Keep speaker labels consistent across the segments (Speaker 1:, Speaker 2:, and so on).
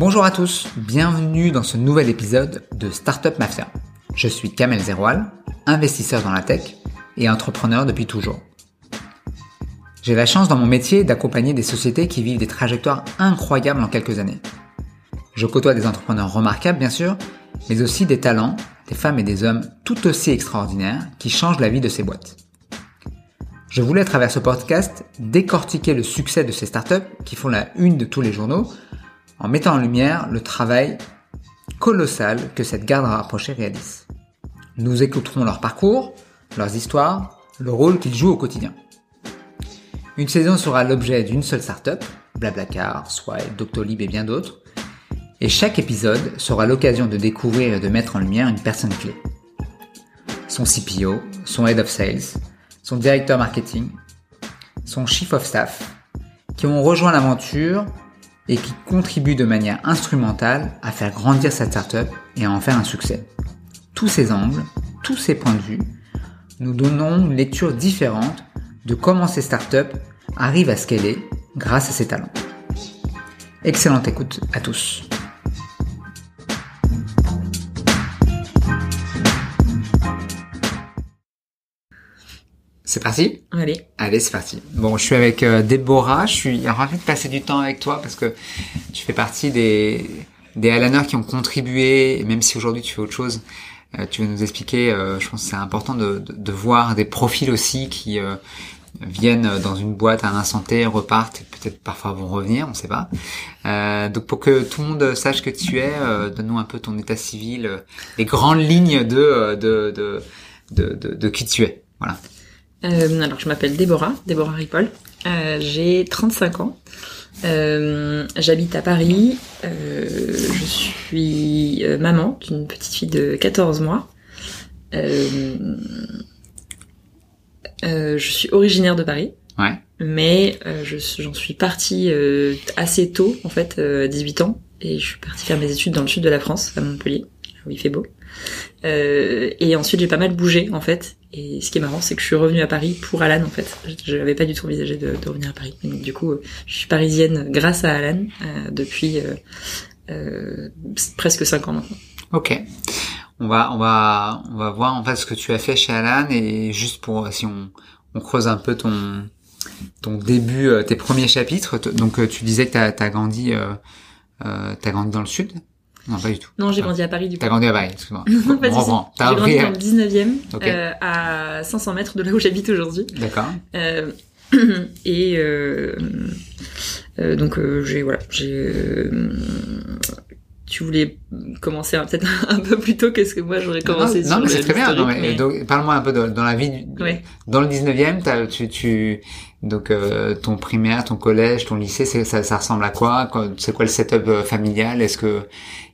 Speaker 1: Bonjour à tous, bienvenue dans ce nouvel épisode de Startup Mafia. Je suis Kamel Zeroual, investisseur dans la tech et entrepreneur depuis toujours. J'ai la chance dans mon métier d'accompagner des sociétés qui vivent des trajectoires incroyables en quelques années. Je côtoie des entrepreneurs remarquables bien sûr, mais aussi des talents, des femmes et des hommes tout aussi extraordinaires qui changent la vie de ces boîtes. Je voulais à travers ce podcast décortiquer le succès de ces startups qui font la une de tous les journaux en mettant en lumière le travail colossal que cette garde rapprochée réalise. Nous écouterons leur parcours, leurs histoires, le rôle qu'ils jouent au quotidien. Une saison sera l'objet d'une seule startup, Blablacar, Swipe, Doctolib et bien d'autres, et chaque épisode sera l'occasion de découvrir et de mettre en lumière une personne clé. Son CPO, son Head of Sales, son directeur marketing, son chief of staff, qui ont rejoint l'aventure et qui contribuent de manière instrumentale à faire grandir cette startup et à en faire un succès. Tous ces angles, tous ces points de vue, nous donnons une lecture différente de comment ces startups arrivent à scaler grâce à ces talents. Excellente écoute à tous. C'est parti
Speaker 2: Allez.
Speaker 1: Allez, c'est parti. Bon, je suis avec euh, Déborah. Je suis ravi de passer du temps avec toi parce que tu fais partie des des Alaners qui ont contribué, même si aujourd'hui tu fais autre chose. Euh, tu veux nous expliquer. Euh, je pense que c'est important de, de, de, voir des profils aussi qui euh, viennent dans une boîte à un instant T, repartent, peut-être parfois vont revenir, on ne sait pas. Euh, donc pour que tout le monde sache que tu es, donne-nous un peu ton état civil, les grandes lignes de de, de de, de, de qui tu es. Voilà.
Speaker 2: Euh, alors, je m'appelle Déborah, Déborah Ripoll. Euh, j'ai 35 ans. Euh, J'habite à Paris. Euh, je suis maman d'une petite fille de 14 mois. Euh, je suis originaire de Paris.
Speaker 1: Ouais.
Speaker 2: Mais j'en suis partie assez tôt, en fait, 18 ans. Et je suis partie faire mes études dans le sud de la France, à Montpellier, où il fait beau. Euh, et ensuite j'ai pas mal bougé en fait. Et ce qui est marrant, c'est que je suis revenue à Paris pour Alan en fait. Je n'avais pas du tout envisagé de, revenir à Paris. Donc, du coup, je suis parisienne grâce à Alan euh, depuis euh, euh, presque cinq ans maintenant.
Speaker 1: Ok. On va on va on va voir en fait ce que tu as fait chez Alan et juste pour si on on creuse un peu ton ton début, tes premiers chapitres. Donc tu disais que t'as as grandi euh, t'as grandi dans le sud. Non, pas du tout.
Speaker 2: Non, j'ai grandi à Paris du coup.
Speaker 1: T'as grandi à Paris, excuse-moi.
Speaker 2: non, pas du tout. J'ai grandi dans le 19e, okay. euh, à 500 mètres de là où j'habite aujourd'hui.
Speaker 1: D'accord.
Speaker 2: Euh, et euh, euh, donc euh, j'ai voilà, j'ai euh, tu voulais commencer peut-être un peu plus tôt qu'est-ce que moi j'aurais commencé
Speaker 1: non, non mais c'est très bien mais... parle-moi un peu de, dans la vie du,
Speaker 2: ouais.
Speaker 1: dans le 19e tu tu donc euh, ton primaire ton collège ton lycée ça, ça ressemble à quoi? C'est quoi le setup familial? Est-ce que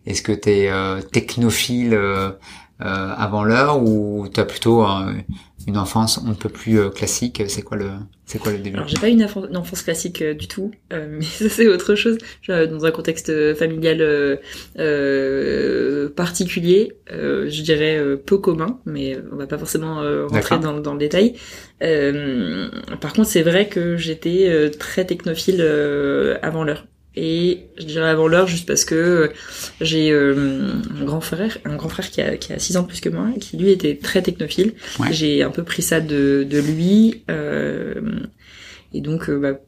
Speaker 1: est-ce que t'es euh, technophile euh, euh, avant l'heure ou t'as plutôt une enfance on ne peut plus euh, classique? C'est quoi le c'est quoi le début
Speaker 2: alors j'ai pas une, une, enfance classique euh, du tout euh, mais ça c'est autre chose. Dans un contexte familial particulier je dirais peu commun mais on va pas forcément rentrer dans, dans, le détail. Par contre c'est vrai que j'étais très technophile avant l'heure et je dirais avant l'heure juste parce que j'ai euh, un grand frère un grand frère qui a qui a 6 ans plus que moi qui lui était très technophile
Speaker 1: ouais.
Speaker 2: j'ai un peu pris ça de de lui euh, et donc euh, bah,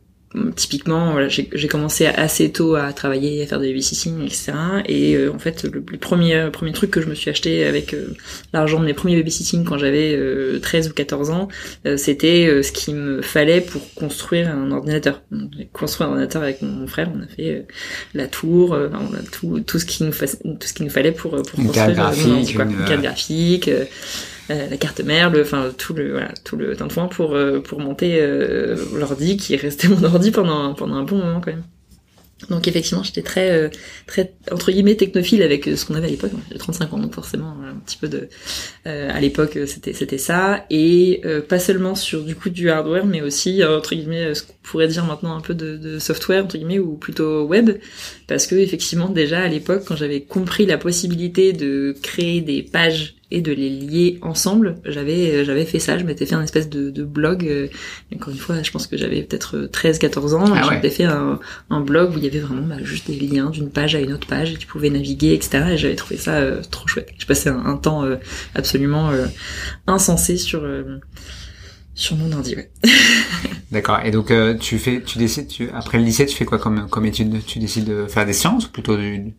Speaker 2: typiquement voilà, j'ai commencé assez tôt à travailler à faire des babysitting etc et euh, en fait le, le, premier premier truc que je me suis acheté avec euh, l'argent de mes premiers babysitting quand j'avais euh, 13 ou 14 ans euh, c'était euh, ce qu'il me fallait pour construire un ordinateur. Construire un ordinateur avec mon frère on a fait la tour on a tout tout ce qui nous tout ce qu'il nous fallait pour pour
Speaker 1: une
Speaker 2: construire
Speaker 1: graphique,
Speaker 2: une, carte graphique euh, la carte mère, le, enfin tout le voilà, tout le tintouin pour euh, pour monter euh, l'ordi qui est resté mon ordi pendant pendant un bon moment quand même. Donc effectivement, j'étais très très entre guillemets technophile avec ce qu'on avait à l'époque. J'ai 35 ans, donc forcément un petit peu de à l'époque c'était c'était ça et pas seulement sur du coup du hardware, mais aussi entre guillemets ce qu'on pourrait dire maintenant un peu de, de software entre guillemets ou plutôt web, parce que effectivement déjà à l'époque quand j'avais compris la possibilité de créer des pages et de les lier ensemble. J'avais j'avais fait ça, je m'étais fait un espèce de, de blog. euh, encore une fois, je pense que j'avais peut-être 13-14 ans.
Speaker 1: Ah ouais.
Speaker 2: Fait un, un blog où il y avait vraiment bah, juste des liens d'une page à une autre page et tu pouvais naviguer, etc. Et j'avais trouvé ça euh, trop chouette. J'ai passé un, un temps euh, absolument euh, insensé sur euh, sur mon ordi. Ouais.
Speaker 1: D'accord. Et donc euh, tu fais, tu décides, tu après le lycée, tu fais quoi comme comme étude Tu décides de faire des sciences ou plutôt du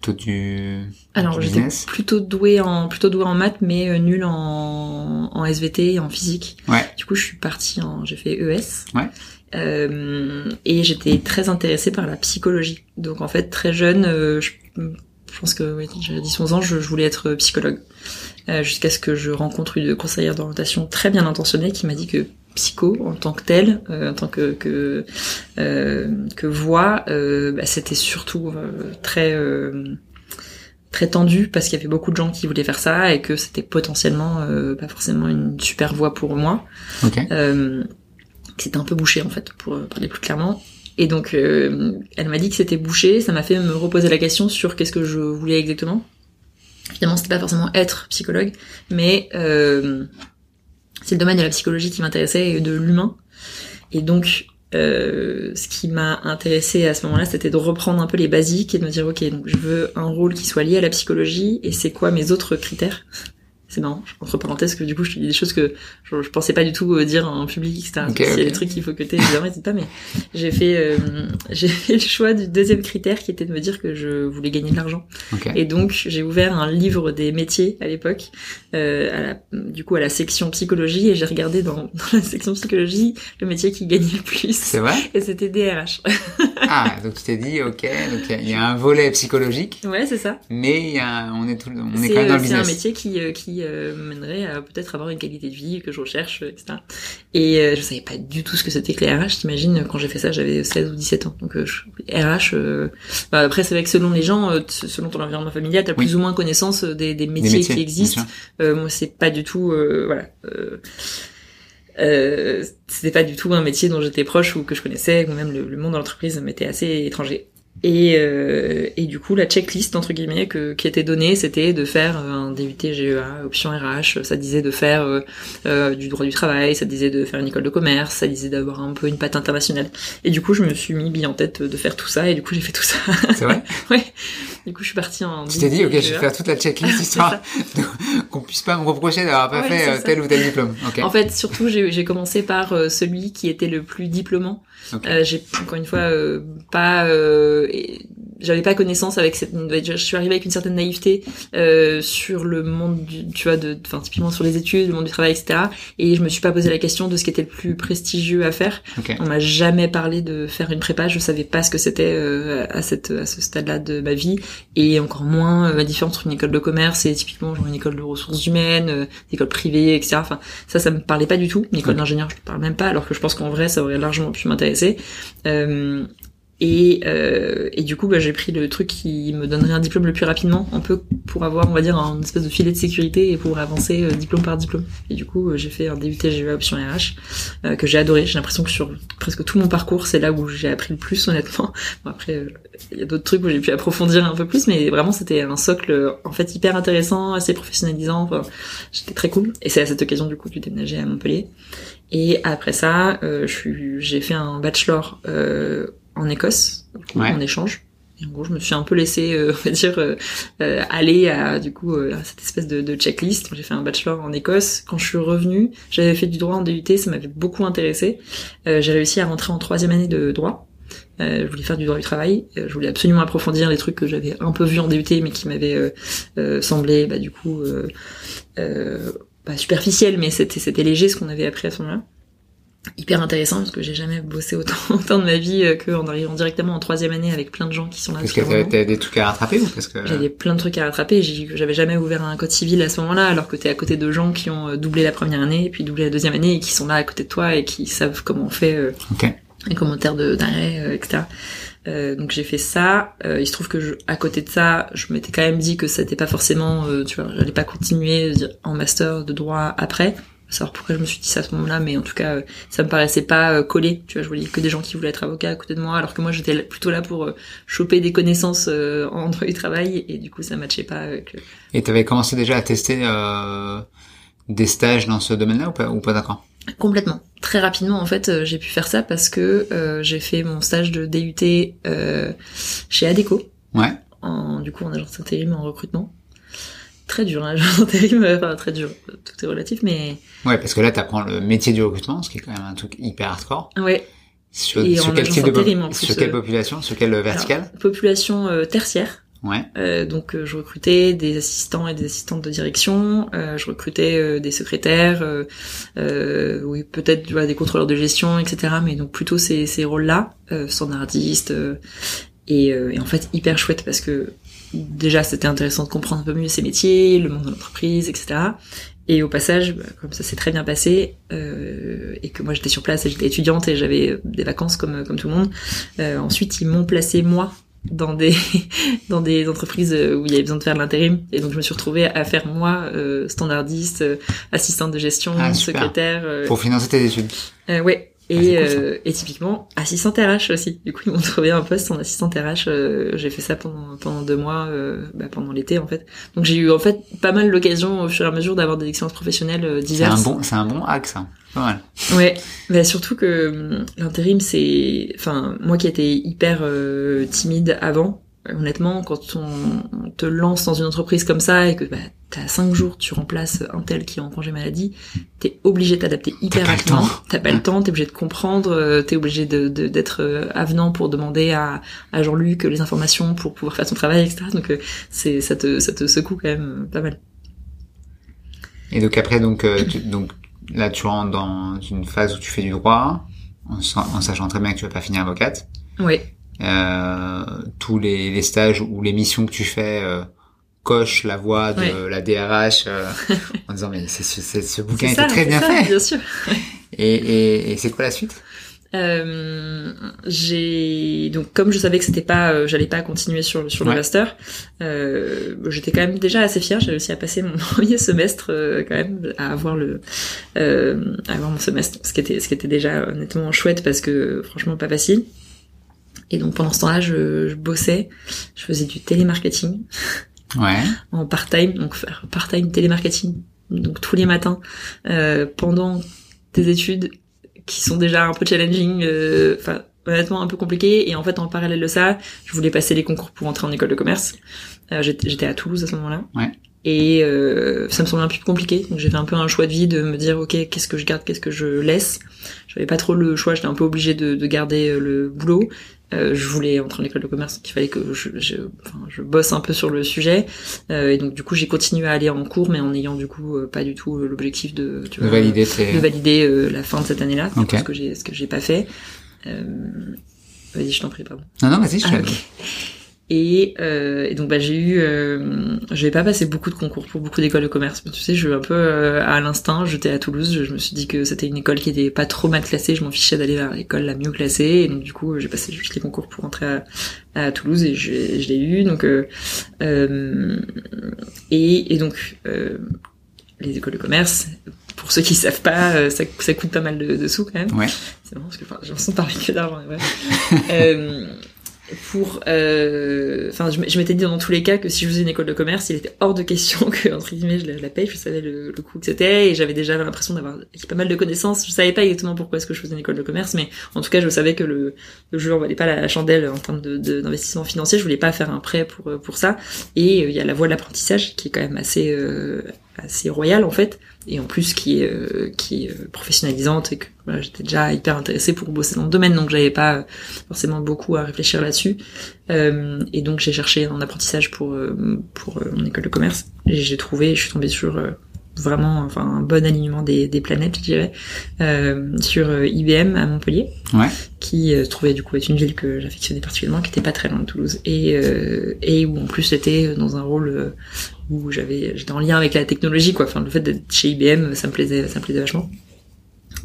Speaker 1: plutôt du,
Speaker 2: Alors
Speaker 1: du
Speaker 2: j'étais
Speaker 1: business
Speaker 2: plutôt douée en plutôt douée en maths, mais euh, nulle en, en SVT et en physique.
Speaker 1: Ouais.
Speaker 2: Du coup, je suis partie en, j'ai fait ES.
Speaker 1: Ouais.
Speaker 2: Euh, et j'étais très intéressée par la psychologie. Donc en fait, très jeune, euh, je, je pense que oui, j'avais 10-11 ans, je, je voulais être psychologue. Euh, Jusqu'à ce que je rencontre une conseillère d'orientation très bien intentionnée qui m'a dit que psycho en tant que tel, euh, en tant que que, euh, que voix, euh, bah, c'était surtout euh, très euh, très tendu parce qu'il y avait beaucoup de gens qui voulaient faire ça et que c'était potentiellement euh, pas forcément une super voie pour moi.
Speaker 1: Ok.
Speaker 2: Euh, que c'était un peu bouché en fait, pour parler plus clairement. Et donc, euh, elle m'a dit que c'était bouché, ça m'a fait me reposer la question sur qu'est-ce que je voulais exactement. Finalement, c'était pas forcément être psychologue, mais euh, c'est le domaine de la psychologie qui m'intéressait et de l'humain. Et donc, euh, ce qui m'a intéressé à ce moment-là, c'était de reprendre un peu les basiques et de me dire, ok, donc je veux un rôle qui soit lié à la psychologie, et c'est quoi mes autres critères? C'est marrant, entre parenthèses, que du coup je te dis des choses que je, je pensais pas du tout euh, dire en public, etc.
Speaker 1: Ok,
Speaker 2: S'il y a des trucs qu'il faut que tu évidemment, n'hésite pas, mais j'ai fait, euh, j'ai fait le choix du deuxième critère qui était de me dire que je voulais gagner de l'argent. Et donc j'ai ouvert un livre des métiers à l'époque, euh, à la, du coup à la section psychologie, et j'ai regardé dans, dans la section psychologie le métier qui gagnait le plus.
Speaker 1: C'est vrai?
Speaker 2: Et c'était DRH.
Speaker 1: Ah, donc tu t'es dit, ok, donc il y a- un volet psychologique,
Speaker 2: ouais, c'est ça.
Speaker 1: mais il y a, on est tout, on est quand même dans le
Speaker 2: c'est un
Speaker 1: business.
Speaker 2: métier qui, qui euh, mènerait à peut-être avoir une qualité de vie que je recherche, euh, etc. Et euh, je savais pas du tout ce que c'était que les RH. T'imagines, quand j'ai fait ça, j'avais 16 ou 17 ans. Donc euh, je- RH, euh, bah, après c'est vrai que selon les gens, selon ton environnement familial, t'as
Speaker 1: Oui.
Speaker 2: plus ou moins connaissance des, métiers, qui existent. Euh, moi, c'est pas du tout, euh, voilà. Euh, euh, c'était pas du tout un métier dont j'étais proche ou que je connaissais, ou même le, le monde de l'entreprise m'était assez étranger. Et, euh, et du coup, la checklist entre guillemets que, qui était donnée, c'était de faire euh, un DUT GEA, option RH. Ça disait de faire euh, euh, du droit du travail, ça disait de faire une école de commerce, ça disait d'avoir un peu une patte internationale. Et du coup, je me suis mis bien en tête de faire tout ça, et du coup, j'ai fait tout ça.
Speaker 1: C'est vrai?
Speaker 2: Ouais. Du coup, je suis partie en.
Speaker 1: Tu t'es dit, ok, je vais faire toute la checklist
Speaker 2: C'est
Speaker 1: histoire qu'on puisse pas me reprocher d'avoir pas
Speaker 2: Ouais,
Speaker 1: fait euh,
Speaker 2: ça.
Speaker 1: tel ou tel diplôme. Ok.
Speaker 2: En fait, surtout, j'ai commencé par celui qui était le plus diplômant. Euh, j'ai encore une fois euh, pas, euh, j'avais pas connaissance avec cette. Je suis arrivée avec une certaine naïveté euh, sur le monde, du, tu vois, de, enfin typiquement sur les études, le monde du travail, etc. Et je me suis pas posé la question de ce qui était le plus prestigieux à faire.
Speaker 1: Ok.
Speaker 2: On m'a jamais parlé de faire une prépa. Je savais pas ce que c'était euh, à cette à ce stade-là de ma vie, et encore moins euh, la différence entre une école de commerce et typiquement genre une école de ressources humaines, euh, une école privée, etc. Enfin, ça, ça me parlait pas du tout. Une école d'ingénieur, je ne parle même pas, alors que je pense qu'en vrai, ça aurait largement pu m'intéresser. Euh, et, euh, et du coup, bah, j'ai pris le truc qui me donnerait un diplôme le plus rapidement, un peu pour avoir, on va dire, un espèce de filet de sécurité et pour avancer euh, diplôme par diplôme. Et du coup, euh, j'ai fait un DUT GEA option RH euh, que j'ai adoré. J'ai l'impression que sur presque tout mon parcours, c'est là où j'ai appris le plus, honnêtement. Bon, après, il y a d'autres trucs où j'ai pu approfondir un peu plus, mais vraiment, c'était un socle en fait hyper intéressant, assez professionnalisant. Enfin, j'étais très cool. Et c'est à cette occasion du coup que j'ai déménagé à Montpellier. Et après ça, euh, j'ai fait un bachelor euh, en Écosse, du coup,
Speaker 1: Ouais.
Speaker 2: en échange. Et en gros, je me suis un peu laissé, euh, on va dire, euh, euh, aller à du coup euh, à cette espèce de, de checklist. J'ai fait un bachelor en Écosse. Quand je suis revenue, j'avais fait du droit en DUT, ça m'avait beaucoup intéressé. Euh, j'ai réussi à rentrer en troisième année de droit. Euh, je voulais faire du droit du travail. Euh, je voulais absolument approfondir les trucs que j'avais un peu vus en DUT, mais qui m'avaient semblé, bah, du coup, euh, euh, pas superficiel, mais c'était c'était léger ce qu'on avait appris à ce moment-là. Hyper intéressant parce que j'ai jamais bossé autant, autant de ma vie euh, qu'en arrivant directement en troisième année avec plein de gens qui sont là.
Speaker 1: Parce que t'as des trucs à rattraper ou parce que
Speaker 2: J'avais plein de trucs à rattraper. J'avais jamais ouvert un code civil à ce moment-là, alors que t'es à côté de gens qui ont euh, doublé la première année, puis doublé la deuxième année, et qui sont là à côté de toi et qui savent comment on fait euh,
Speaker 1: Ok.
Speaker 2: les commentaires d'arrêt, euh, etc. Euh, donc j'ai fait ça. Euh, il se trouve que je, à côté de ça, je m'étais quand même dit que c'était pas forcément, euh, tu vois, j'allais pas continuer dire, en master de droit après. Savoir pourquoi je me suis dit ça à ce moment-là, mais en tout cas, euh, ça me paraissait pas euh, collé. Tu vois, je voyais que des gens qui voulaient être avocats à côté de moi, alors que moi, j'étais plutôt là pour euh, choper des connaissances en droit du travail, et du coup, ça matchait pas avec.
Speaker 1: Et t'avais commencé déjà à tester des stages dans ce domaine-là ou pas, ou pas d'accord
Speaker 2: Complètement. Très rapidement, en fait, j'ai pu faire ça parce que j'ai fait mon stage de DUT chez Adeco.
Speaker 1: Ouais.
Speaker 2: En, du coup, en agence intérim en recrutement très dur, hein, intérim, enfin très dur, tout est relatif, mais...
Speaker 1: Ouais, parce que là, t'apprends le métier du recrutement, ce qui est quand même un truc hyper hardcore.
Speaker 2: Ouais.
Speaker 1: Sur, sur quel type de sur quelle euh, population, sur quelle verticale
Speaker 2: Population euh, tertiaire.
Speaker 1: Ouais.
Speaker 2: Euh, donc je recrutais des assistants et des assistantes de direction, je recrutais des secrétaires, oui peut-être des contrôleurs de gestion, etc. Mais donc plutôt ces, ces rôles-là, standardistes, et, et, en fait hyper chouette parce que déjà c'était intéressant de comprendre un peu mieux ces métiers, le monde de l'entreprise, etc. Et au passage, bah, comme ça s'est très bien passé, euh, et que moi j'étais sur place et j'étais étudiante et j'avais des vacances comme comme tout le monde. Euh, ensuite, ils m'ont placé moi dans des dans des entreprises où il y avait besoin de faire de l'intérim et donc je me suis retrouvée à faire moi euh, standardiste assistante de gestion
Speaker 1: ah,
Speaker 2: secrétaire
Speaker 1: pour financer tes études
Speaker 2: ouais et, ah, euh, et typiquement, assistante RH aussi. Du coup, ils m'ont trouvé un poste en assistante RH. Euh, j'ai fait ça pendant pendant deux mois, euh, bah, pendant l'été en fait. Donc j'ai eu en fait pas mal l'occasion au fur et à mesure d'avoir des expériences professionnelles diverses.
Speaker 1: C'est un bon, c'est un bon hack ça. Pas mal.
Speaker 2: Ouais, mais surtout que hum, l'intérim, c'est, enfin, moi qui étais hyper timide avant, honnêtement, quand on te lance dans une entreprise comme ça et que bah, t'as cinq jours, tu remplaces un tel qui est en congé maladie, t'es obligé de t'adapter hyper rapidement. T'as pas le temps, t'es obligé de comprendre, euh, t'es obligé de d'être euh, avenant pour demander à, à Jean-Luc les informations pour pouvoir faire son travail, etc. Donc euh, c'est ça te ça te secoue quand même pas mal.
Speaker 1: Et donc après donc donc là tu rentres dans une phase où tu fais du droit en, en sachant très bien que tu vas pas finir avocate.
Speaker 2: Oui.
Speaker 1: Euh, tous les, les, stages ou les missions que tu fais euh, coche la voix de la DRH euh, en disant mais c'est, ce bouquin était très bien fait.
Speaker 2: Bien sûr.
Speaker 1: Et, et, et c'est quoi la suite?
Speaker 2: Euh, j'ai donc comme je savais que c'était pas, euh, j'allais pas continuer sur sur le master. Euh, j'étais quand même déjà assez fière. J'ai réussi à passer mon premier semestre quand même à avoir le à avoir mon semestre, ce qui était ce qui était déjà honnêtement chouette parce que franchement pas facile. Et donc pendant ce temps-là, je, je, bossais, je faisais du télémarketing.
Speaker 1: Ouais.
Speaker 2: en part-time, donc faire part-time télémarketing, donc tous les matins, euh, pendant tes études qui sont déjà un peu challenging, euh, enfin honnêtement un peu compliqué. Et en fait, en parallèle de ça, je voulais passer les concours pour entrer en école de commerce. Euh, J'étais à Toulouse à ce moment-là.
Speaker 1: Ouais.
Speaker 2: Et euh, ça me semblait un peu compliqué. Donc j'ai fait un peu un choix de vie de me dire ok qu'est-ce que je garde, qu'est-ce que je laisse? J'avais pas trop le choix, j'étais un peu obligée de, de garder euh, le boulot. Euh, je voulais entrer en école de commerce, donc il fallait que je, je, enfin, je bosse un peu sur le sujet. Euh, et donc du coup, j'ai continué à aller en cours, mais en ayant du coup euh, pas du tout euh, l'objectif de,
Speaker 1: tu vois, valider,
Speaker 2: de valider la fin de cette année-là, okay. ce que j'ai ce que j'ai pas fait. vas-y, je t'en prie, pardon.
Speaker 1: Non, non, vas-y, je ah,
Speaker 2: et, euh, et, donc bah j'ai eu, euh, pas passer beaucoup de concours pour beaucoup d'écoles de commerce. Tu sais, je un peu euh, à l'instinct. J'étais à Toulouse, je, me suis dit que c'était une école qui était pas trop mal classée. Je m'en fichais d'aller vers l'école la mieux classée. Et donc du coup, j'ai passé juste les concours pour entrer à, à Toulouse et je, je l'ai eu. Donc euh, et, et, donc les écoles de commerce. Pour ceux qui savent pas, ça, ça coûte pas mal de, de sous quand même.
Speaker 1: Ouais.
Speaker 2: C'est marrant parce que enfin, j'ai l'impression de parler que d'argent. Ouais. Pour euh, enfin je, m'étais dit dans tous les cas que si je faisais une école de commerce il était hors de question que entre guillemets je la, paye. Je savais le, le coût que c'était et j'avais déjà l'impression d'avoir pas mal de connaissances. Je savais pas exactement pourquoi est-ce que je faisais une école de commerce mais en tout cas je savais que le, le jeu en valait pas la, chandelle en termes d'investissement de, financier. Je voulais pas faire un prêt pour pour ça. Et euh, il y a la voie de l'apprentissage qui est quand même assez euh, assez royale en fait et en plus qui est euh, qui est euh, professionnalisante et que voilà, j'étais déjà hyper intéressée pour bosser dans le domaine donc j'avais pas forcément beaucoup à réfléchir là-dessus. Euh, et donc j'ai cherché un apprentissage pour euh, pour mon école de commerce et j'ai trouvé je suis tombée sur vraiment enfin un bon alignement des, des planètes je dirais euh, sur IBM à Montpellier.
Speaker 1: Ouais.
Speaker 2: qui se trouvait du coup être une ville que j'affectionnais particulièrement qui était pas très loin de Toulouse. Et et où en plus j'étais dans un rôle où j'avais j'étais en lien avec la technologie quoi. Enfin le fait d'être chez IBM ça me plaisait ça me plaisait vachement.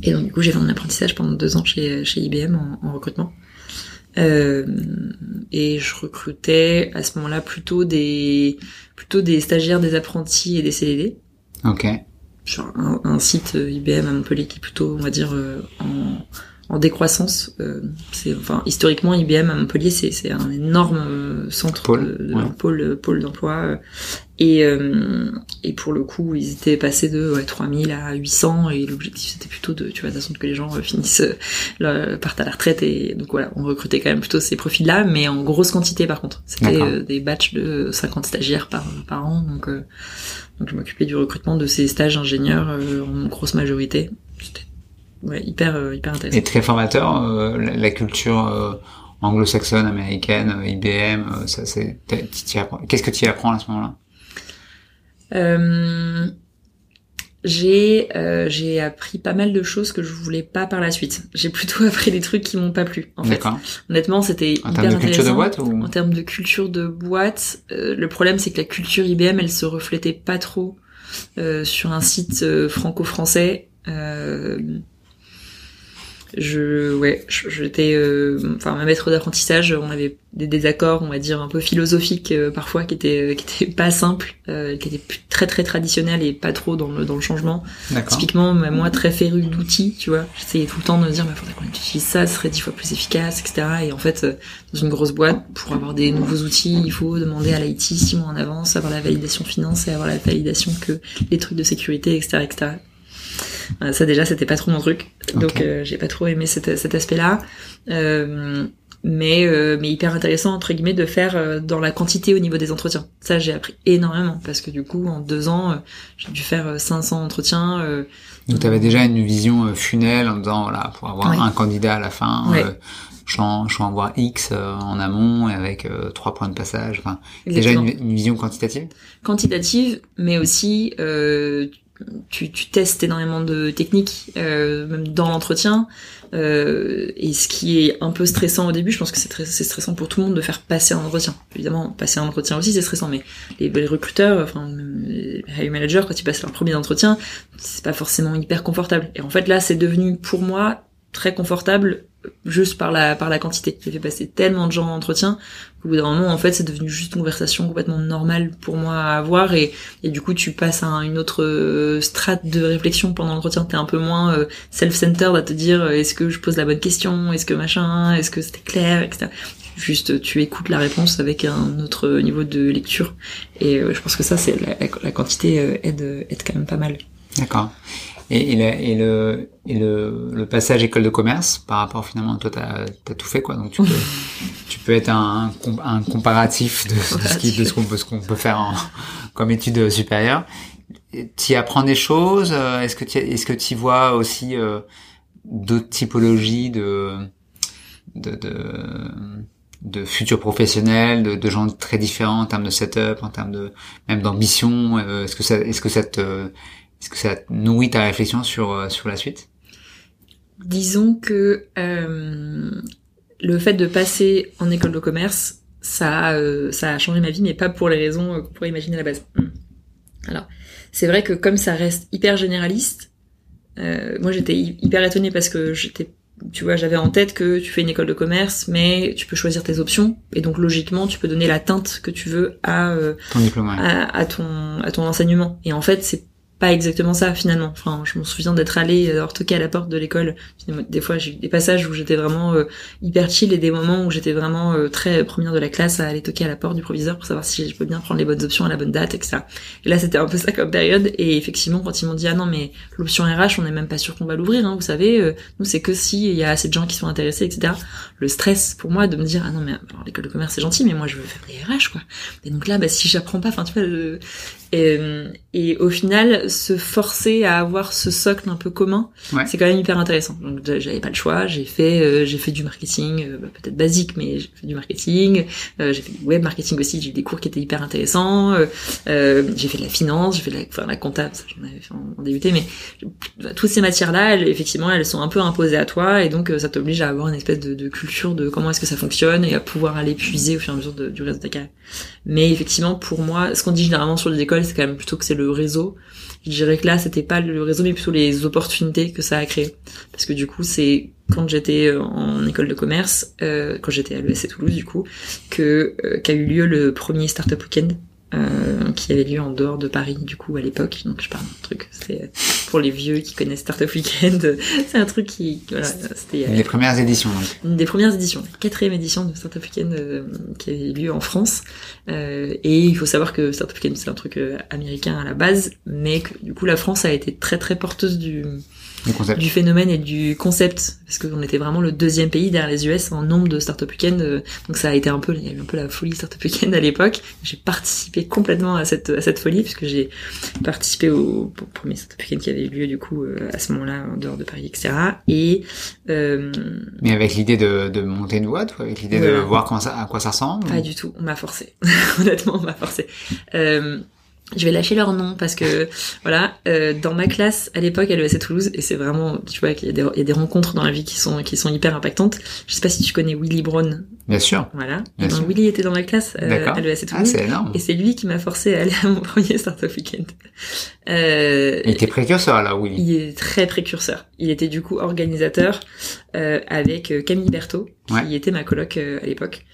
Speaker 2: Et donc du coup j'ai fait un apprentissage pendant deux ans chez chez IBM en, recrutement. Euh, et je recrutais à ce moment-là plutôt des plutôt des stagiaires des apprentis et des CDD
Speaker 1: ok.
Speaker 2: Sur un, un, site IBM à Montpellier qui est plutôt, on va dire, en en décroissance. Euh, c'est enfin historiquement IBM à Montpellier c'est c'est un énorme euh, centre
Speaker 1: pôle,
Speaker 2: de, pôle pôle d'emploi euh, et et pour le coup ils étaient passés de ouais, 3000 à 800 et l'objectif c'était plutôt de tu vois d'attendre que les gens finissent partent à la retraite et donc voilà on recrutait quand même plutôt ces profils là mais en grosse quantité par contre. C'était des batchs de 50 stagiaires par par an donc donc je m'occupais du recrutement de ces stages ingénieurs en grosse majorité. C'était ouais, hyper, euh, hyper intéressant.
Speaker 1: Et très formateur, euh, la, culture euh, anglo-saxonne, américaine, IBM, ça c'est, qu'est-ce que tu y apprends à ce moment-là?
Speaker 2: Euh, j'ai euh, j'ai appris pas mal de choses que je voulais pas par la suite. J'ai plutôt appris des trucs qui m'ont pas plu. En fait, honnêtement, c'était hyper
Speaker 1: termes de culture
Speaker 2: de
Speaker 1: boîte ou...
Speaker 2: En termes de culture de boîte, euh, le problème c'est que la culture IBM, elle se reflétait pas trop euh, sur un site franco-français. Euh, je ouais j'étais euh, enfin ma maître d'apprentissage on avait des désaccords on va dire un peu philosophiques euh, parfois qui étaient euh, qui étaient pas simples qui étaient très très traditionnels et pas trop dans le dans le changement. Typiquement moi très féru d'outils tu vois. J'essayais tout le temps de me dire bah faudrait qu'on utilise ça ce serait dix fois plus efficace etc et en fait dans une grosse boîte pour avoir des nouveaux outils il faut demander à l'IT six mois en avance avoir la validation finance et avoir la validation que les trucs de sécurité etc etc euh, ça déjà, c'était pas trop mon truc. Donc euh, j'ai pas trop aimé cet, cet aspect-là. Euh, mais mais hyper intéressant entre guillemets de faire dans la quantité au niveau des entretiens. Ça j'ai appris énormément parce que du coup en deux ans j'ai dû faire 500 entretiens.
Speaker 1: Donc tu avais déjà une vision funnel en disant voilà pour avoir un candidat à la fin. Ouais. je envoie X en amont et avec trois points de passage. Enfin, déjà une, une, vision quantitative?
Speaker 2: Quantitative, mais aussi euh, tu, tu testes énormément de techniques, euh, même dans l'entretien. Euh, et ce qui est un peu stressant au début, je pense que c'est très stressant pour tout le monde de faire passer un entretien. Évidemment, passer un entretien aussi, c'est stressant, mais les, les recruteurs, enfin les hiring managers, quand ils passent leur premier entretien, c'est pas forcément hyper confortable. Et en fait, là, c'est devenu pour moi très confortable juste par la par la quantité. J'ai fait passer tellement de gens en entretien qu'au bout d'un moment, en fait, c'est devenu juste une conversation complètement normale pour moi à avoir et, et du coup, tu passes à une autre euh, strate de réflexion pendant l'entretien. T'es un peu moins euh, self-centered à te dire euh, est-ce que je pose la bonne question, est-ce que machin, est-ce que c'était clair, etc. Juste, tu écoutes la réponse avec un autre niveau de lecture et je pense que ça, c'est la, la, quantité aide aide quand même pas mal.
Speaker 1: D'accord. Et, et, et, le, et le, le, passage école de commerce par rapport finalement toi t'as as tout fait quoi donc tu peux tu peux être un, un comparatif de, de ce qu'on peut ce qu'on peut faire en, comme étude supérieure tu apprends des choses euh, est-ce que tu est-ce que tu vois aussi euh, d'autres typologies de de, de de futurs professionnels, de, de, gens très différents en termes de setup, en termes de même d'ambition. Euh, est-ce que ça, est-ce que ça te, est-ce que ça nourrit ta réflexion sur, euh, sur la suite?
Speaker 2: Disons que euh, le fait de passer en école de commerce, ça, euh, ça a changé ma vie, mais pas pour les raisons qu'on pourrait imaginer à la base. Hmm. Alors, c'est vrai que comme ça reste hyper généraliste, moi j'étais hyper étonnée parce que j'étais tu vois, j'avais en tête que tu fais une école de commerce, mais tu peux choisir tes options, et donc logiquement, tu peux donner la teinte que tu veux à,
Speaker 1: ton diplôme,
Speaker 2: à, à, ton à ton enseignement. Et en fait, c'est pas exactement ça finalement. Enfin, je me souviens d'être allée euh, toquer à la porte de l'école. Des fois, j'ai eu des passages où j'étais vraiment euh, hyper chill et des moments où j'étais vraiment euh, très première de la classe à aller toquer à la porte du proviseur pour savoir si je peux bien prendre les bonnes options à la bonne date, etc. Et là, c'était un peu ça comme période. Et effectivement, quand ils m'ont dit ah non mais l'option RH, on n'est même pas sûr qu'on va l'ouvrir. Hein, vous savez, euh, nous c'est que si il y a assez de gens qui sont intéressés, etc. Le stress pour moi de me dire ah non mais l'école de commerce c'est gentil, mais moi je veux faire des RH quoi. Et donc là, bah si j'apprends pas, enfin tu vois, et, et, au final, se forcer à avoir ce socle un peu commun, c'est quand même hyper intéressant. Donc j'avais pas le choix, j'ai fait euh, j'ai fait du marketing, euh, bah, peut-être basique, mais j'ai fait du marketing, euh, j'ai fait du web marketing aussi, j'ai eu des cours qui étaient hyper intéressants, j'ai fait de la finance, j'ai fait de la, enfin, la comptable, j'en avais fait en, DUT, mais bah, toutes ces matières-là, effectivement, elles sont un peu imposées à toi, et donc ça t'oblige à avoir une espèce de, de culture de comment est-ce que ça fonctionne et à pouvoir aller puiser au fur et à mesure du reste de ta carrière. Mais effectivement, pour moi, ce qu'on dit généralement sur les écoles, c'est quand même plutôt que c'est le réseau. Je dirais que là, c'était pas le réseau, mais plutôt les opportunités que ça a créé. Parce que du coup, c'est quand j'étais euh, en école de commerce, euh, quand j'étais à l'ESC Toulouse, du coup, que euh, qu'a eu lieu le premier Startup Weekend euh, qui avait lieu en dehors de Paris du coup à l'époque. Donc je parle d'un truc, c'est pour les vieux qui connaissent Startup Weekend, c'est un truc qui voilà, c'était
Speaker 1: les premières éditions. Donc.
Speaker 2: Une des premières éditions, la quatrième édition de Startup Weekend qui avait lieu en France. et il faut savoir que Startup Weekend c'est un truc américain à la base, mais que du coup la France a été très très porteuse du du, phénomène et du concept, parce qu'on était vraiment le deuxième pays derrière les US en nombre de startup week-end, euh, donc ça a été un peu, il y a eu un peu la folie startup week-end à l'époque. J'ai participé complètement à cette à cette folie puisque j'ai participé au, premier startup week-end qui avait eu lieu du coup euh, à ce moment-là en dehors de Paris, etc. Et
Speaker 1: euh, mais avec l'idée de, de monter une boîte, ou avec l'idée de voir comment ça, à quoi ça ressemble.
Speaker 2: Pas du tout, on m'a forcé. Honnêtement, on m'a forcé. Euh, je vais lâcher leur nom parce que voilà euh, dans ma classe à l'époque à l'ESC Toulouse et c'est vraiment tu vois qu'il y, y, a des rencontres dans la vie qui sont qui sont hyper impactantes. Je sais pas si tu connais Willy Brown
Speaker 1: bien sûr.
Speaker 2: Voilà. Ben, Willy était dans ma classe euh, à l'ESC ah, Toulouse ah, et c'est lui qui m'a forcé à aller à mon premier startup weekend.
Speaker 1: Euh, il était précurseur là Willy.
Speaker 2: il est très précurseur. Il était du coup organisateur euh, avec euh, Camille Berthaud qui était ma coloc à l'époque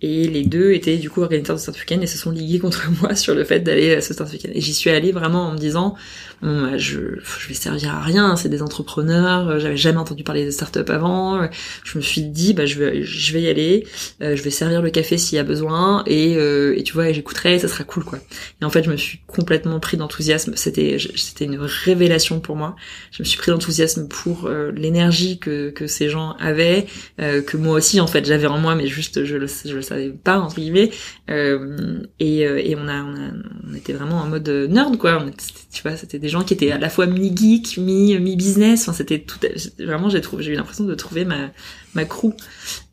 Speaker 2: et les deux étaient du coup organisateurs de Startup Weekend et se sont ligués contre moi sur le fait d'aller à ce Weekend. Et j'y suis allée vraiment en me disant, bon, bah, je, je vais servir à rien, c'est des entrepreneurs, euh, j'avais jamais entendu parler de start-up avant. Je me suis dit, bah, je vais, je vais y aller, euh, je vais servir le café s'il y a besoin et, euh, et tu vois, j'écouterai, ça sera cool quoi. Et en fait, je me suis complètement pris d'enthousiasme. C'était, c'était une révélation pour moi. Je me suis pris d'enthousiasme pour l'énergie que, que ces gens avaient, que moi aussi en fait j'avais en moi, mais juste je le, le savais pas entre guillemets euh, et, euh, et on a, on a on était vraiment en mode nerd quoi on tu vois c'était des gens qui étaient à la fois mi geek mi mi business enfin c'était tout vraiment j'ai trouvé j'ai eu l'impression de trouver ma ma crew.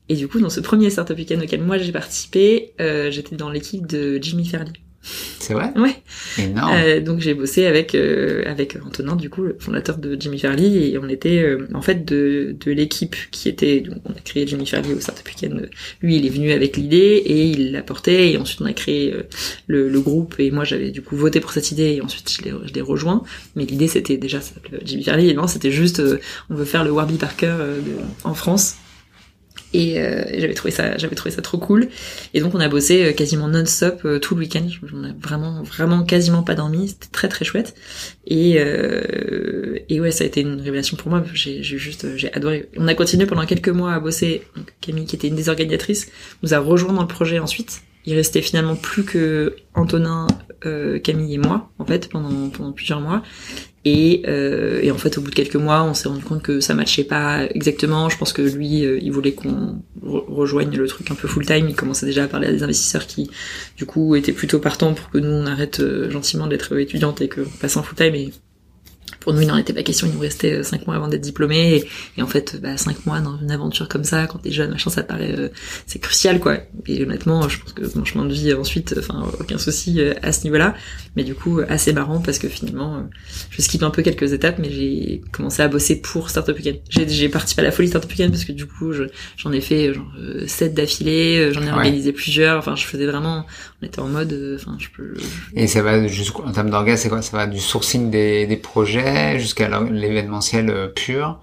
Speaker 2: Et du coup dans ce premier startup weekend auquel moi j'ai participé euh, j'étais dans l'équipe de Jimmy Fairley
Speaker 1: c'est vrai?
Speaker 2: Ouais.
Speaker 1: Énorme.
Speaker 2: Euh, donc j'ai bossé avec euh, avec Antonin du coup le fondateur de Jimmy Farley et on était euh, en fait de de l'équipe qui était donc on a créé Jimmy Farley au Startup Weekend. Lui il est venu avec l'idée et il l'a porté et ensuite on a créé euh, le, le, groupe et moi j'avais du coup voté pour cette idée et ensuite je l'ai je l'ai rejoint. Mais l'idée c'était déjà Jimmy Farley et non c'était juste on veut faire le Warby Parker en France et, euh, j'avais trouvé ça j'avais trouvé ça trop cool. Et donc on a bossé euh, quasiment non-stop euh, tout le week-end. On a vraiment vraiment quasiment pas dormi. C'était très très chouette. Et et ouais ça a été une révélation pour moi. J'ai juste j'ai adoré. On a continué pendant quelques mois à bosser. Camille qui était une des organisatrices nous a rejoint dans le projet ensuite il restait finalement plus que Antonin, Camille et moi en fait pendant pendant plusieurs mois et, euh, et, en fait, au bout de quelques mois, on s'est rendu compte que ça matchait pas exactement. Je pense que lui, euh, il voulait qu'on rejoigne le truc un peu full time. Il commençait déjà à parler à des investisseurs qui, du coup, étaient plutôt partants pour que nous on arrête euh, gentiment d'être étudiantes et qu'on passe en full time. Et pour nous, il n'en était pas question. Il nous restait euh, cinq mois avant d'être diplômé. Et, en fait, bah, cinq mois dans une aventure comme ça, quand t'es jeune, machin, ça paraît, euh, c'est crucial, quoi. Et honnêtement, je pense que mon chemin de vie ensuite, enfin, aucun souci euh, à ce niveau-là. Mais du coup, assez marrant parce que finalement, je skip un peu quelques étapes, mais j'ai commencé à bosser pour Startup Weekend. J'ai participé à la folie Startup Weekend parce que du coup, j'en ai fait genre sept d'affilée. J'en ai organisé plusieurs. Enfin, je faisais vraiment, on était en mode, enfin, je peux.
Speaker 1: Et ça va jusqu'en termes d'orgas, c'est quoi? Ça va du sourcing des, des projets jusqu'à l'événementiel euh, pur.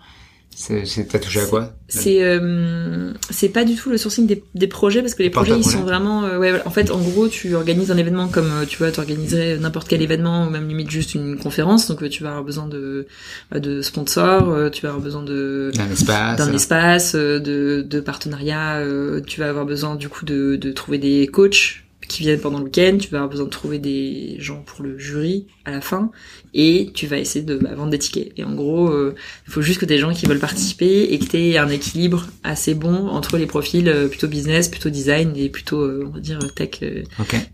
Speaker 1: T'as touché à quoi?
Speaker 2: C'est euh, c'est pas du tout le sourcing des, des projets parce que les projets ils sont vraiment euh, ouais en fait en gros tu organises un événement comme tu vois tu organiserais n'importe quel événement ou même limite juste une conférence donc tu vas avoir besoin de de sponsors tu vas avoir besoin de
Speaker 1: d'un espace
Speaker 2: d'un espace de de partenariats tu vas avoir besoin du coup de de trouver des coachs qui viennent pendant le week-end, tu vas avoir besoin de trouver des gens pour le jury à la fin, et tu vas essayer de bah, vendre des tickets. Et en gros, euh, il faut juste que des gens qui veulent participer et que tu aies un équilibre assez bon entre les profils euh, plutôt business, plutôt design et plutôt, euh, on va dire, tech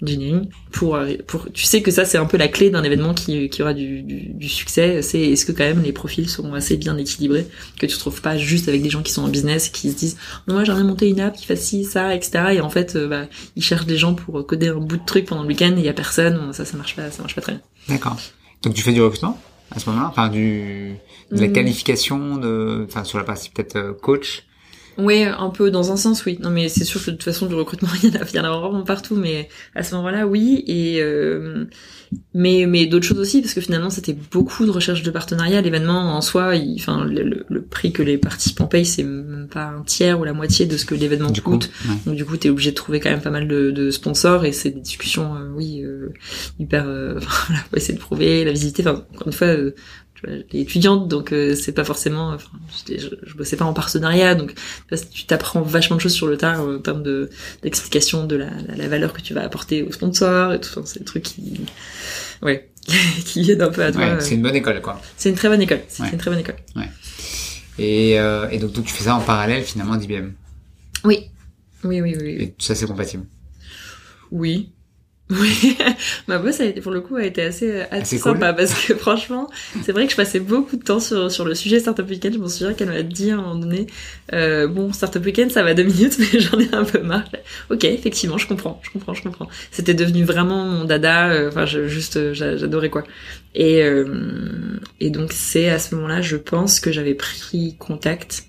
Speaker 2: engineering. Pour, pour, tu sais que ça, c'est un peu la clé d'un événement qui, qui aura du, du, du succès. C'est est-ce que quand même les profils sont assez bien équilibrés, que tu te trouves pas juste avec des gens qui sont en business et qui se disent, moi j'aimerais monter une app qui fasse ci, ça, etc. Et en fait, bah, ils cherchent des gens pour coder un bout de truc pendant le week-end et il y a personne. Ça, ça marche pas, ça marche pas très bien.
Speaker 1: D'accord. Donc tu fais du recrutement à ce moment-là, enfin du de la mm. qualification de, enfin sur la partie peut-être euh, coach?
Speaker 2: Ouais, un peu dans un sens, oui. Non, mais c'est sûr que de toute façon, du recrutement, il y en a, il y en a vraiment partout, mais à ce moment-là, oui. Et euh, mais mais d'autres choses aussi, parce que finalement, c'était beaucoup de recherche de partenariat. L'événement en soi, il, enfin, le, le, prix que les participants payent, c'est même pas un tiers ou la moitié de ce que l'événement coûte. Donc du coup, t'es obligé de trouver quand même pas mal de, de sponsors, et c'est des discussions, euh, oui, euh, hyper. Euh, voilà, essayer de prouver la visiter. Enfin, encore une fois j'étais étudiante donc euh, c'est pas forcément enfin je, je, bossais pas en partenariat donc tu t'apprends vachement de choses sur le tard en termes de d'explication de la, la, valeur que tu vas apporter aux sponsors et tout ça c'est des trucs qui ouais qui viennent un peu à toi
Speaker 1: ouais, c'est une bonne école quoi.
Speaker 2: C'est une très bonne école c'est une très bonne école.
Speaker 1: Ouais. Et, euh, et donc, donc tu fais ça en parallèle finalement d'IBM
Speaker 2: oui oui oui oui.
Speaker 1: Et ça c'est compatible.
Speaker 2: Oui oui, ma boss a été pour le coup a été assez, assez sympa parce que franchement, c'est vrai que je passais beaucoup de temps sur sur le sujet Startup Weekend. Je m'en souviens qu'elle m'a dit à un moment donné, euh, bon Startup Weekend ça va deux minutes, mais j'en ai un peu marre. Ok, effectivement, je comprends, je comprends, je comprends. C'était devenu vraiment mon dada. Euh, enfin, je, juste, euh, j'adorais quoi. Et euh, et donc c'est à ce moment-là, je pense que j'avais pris contact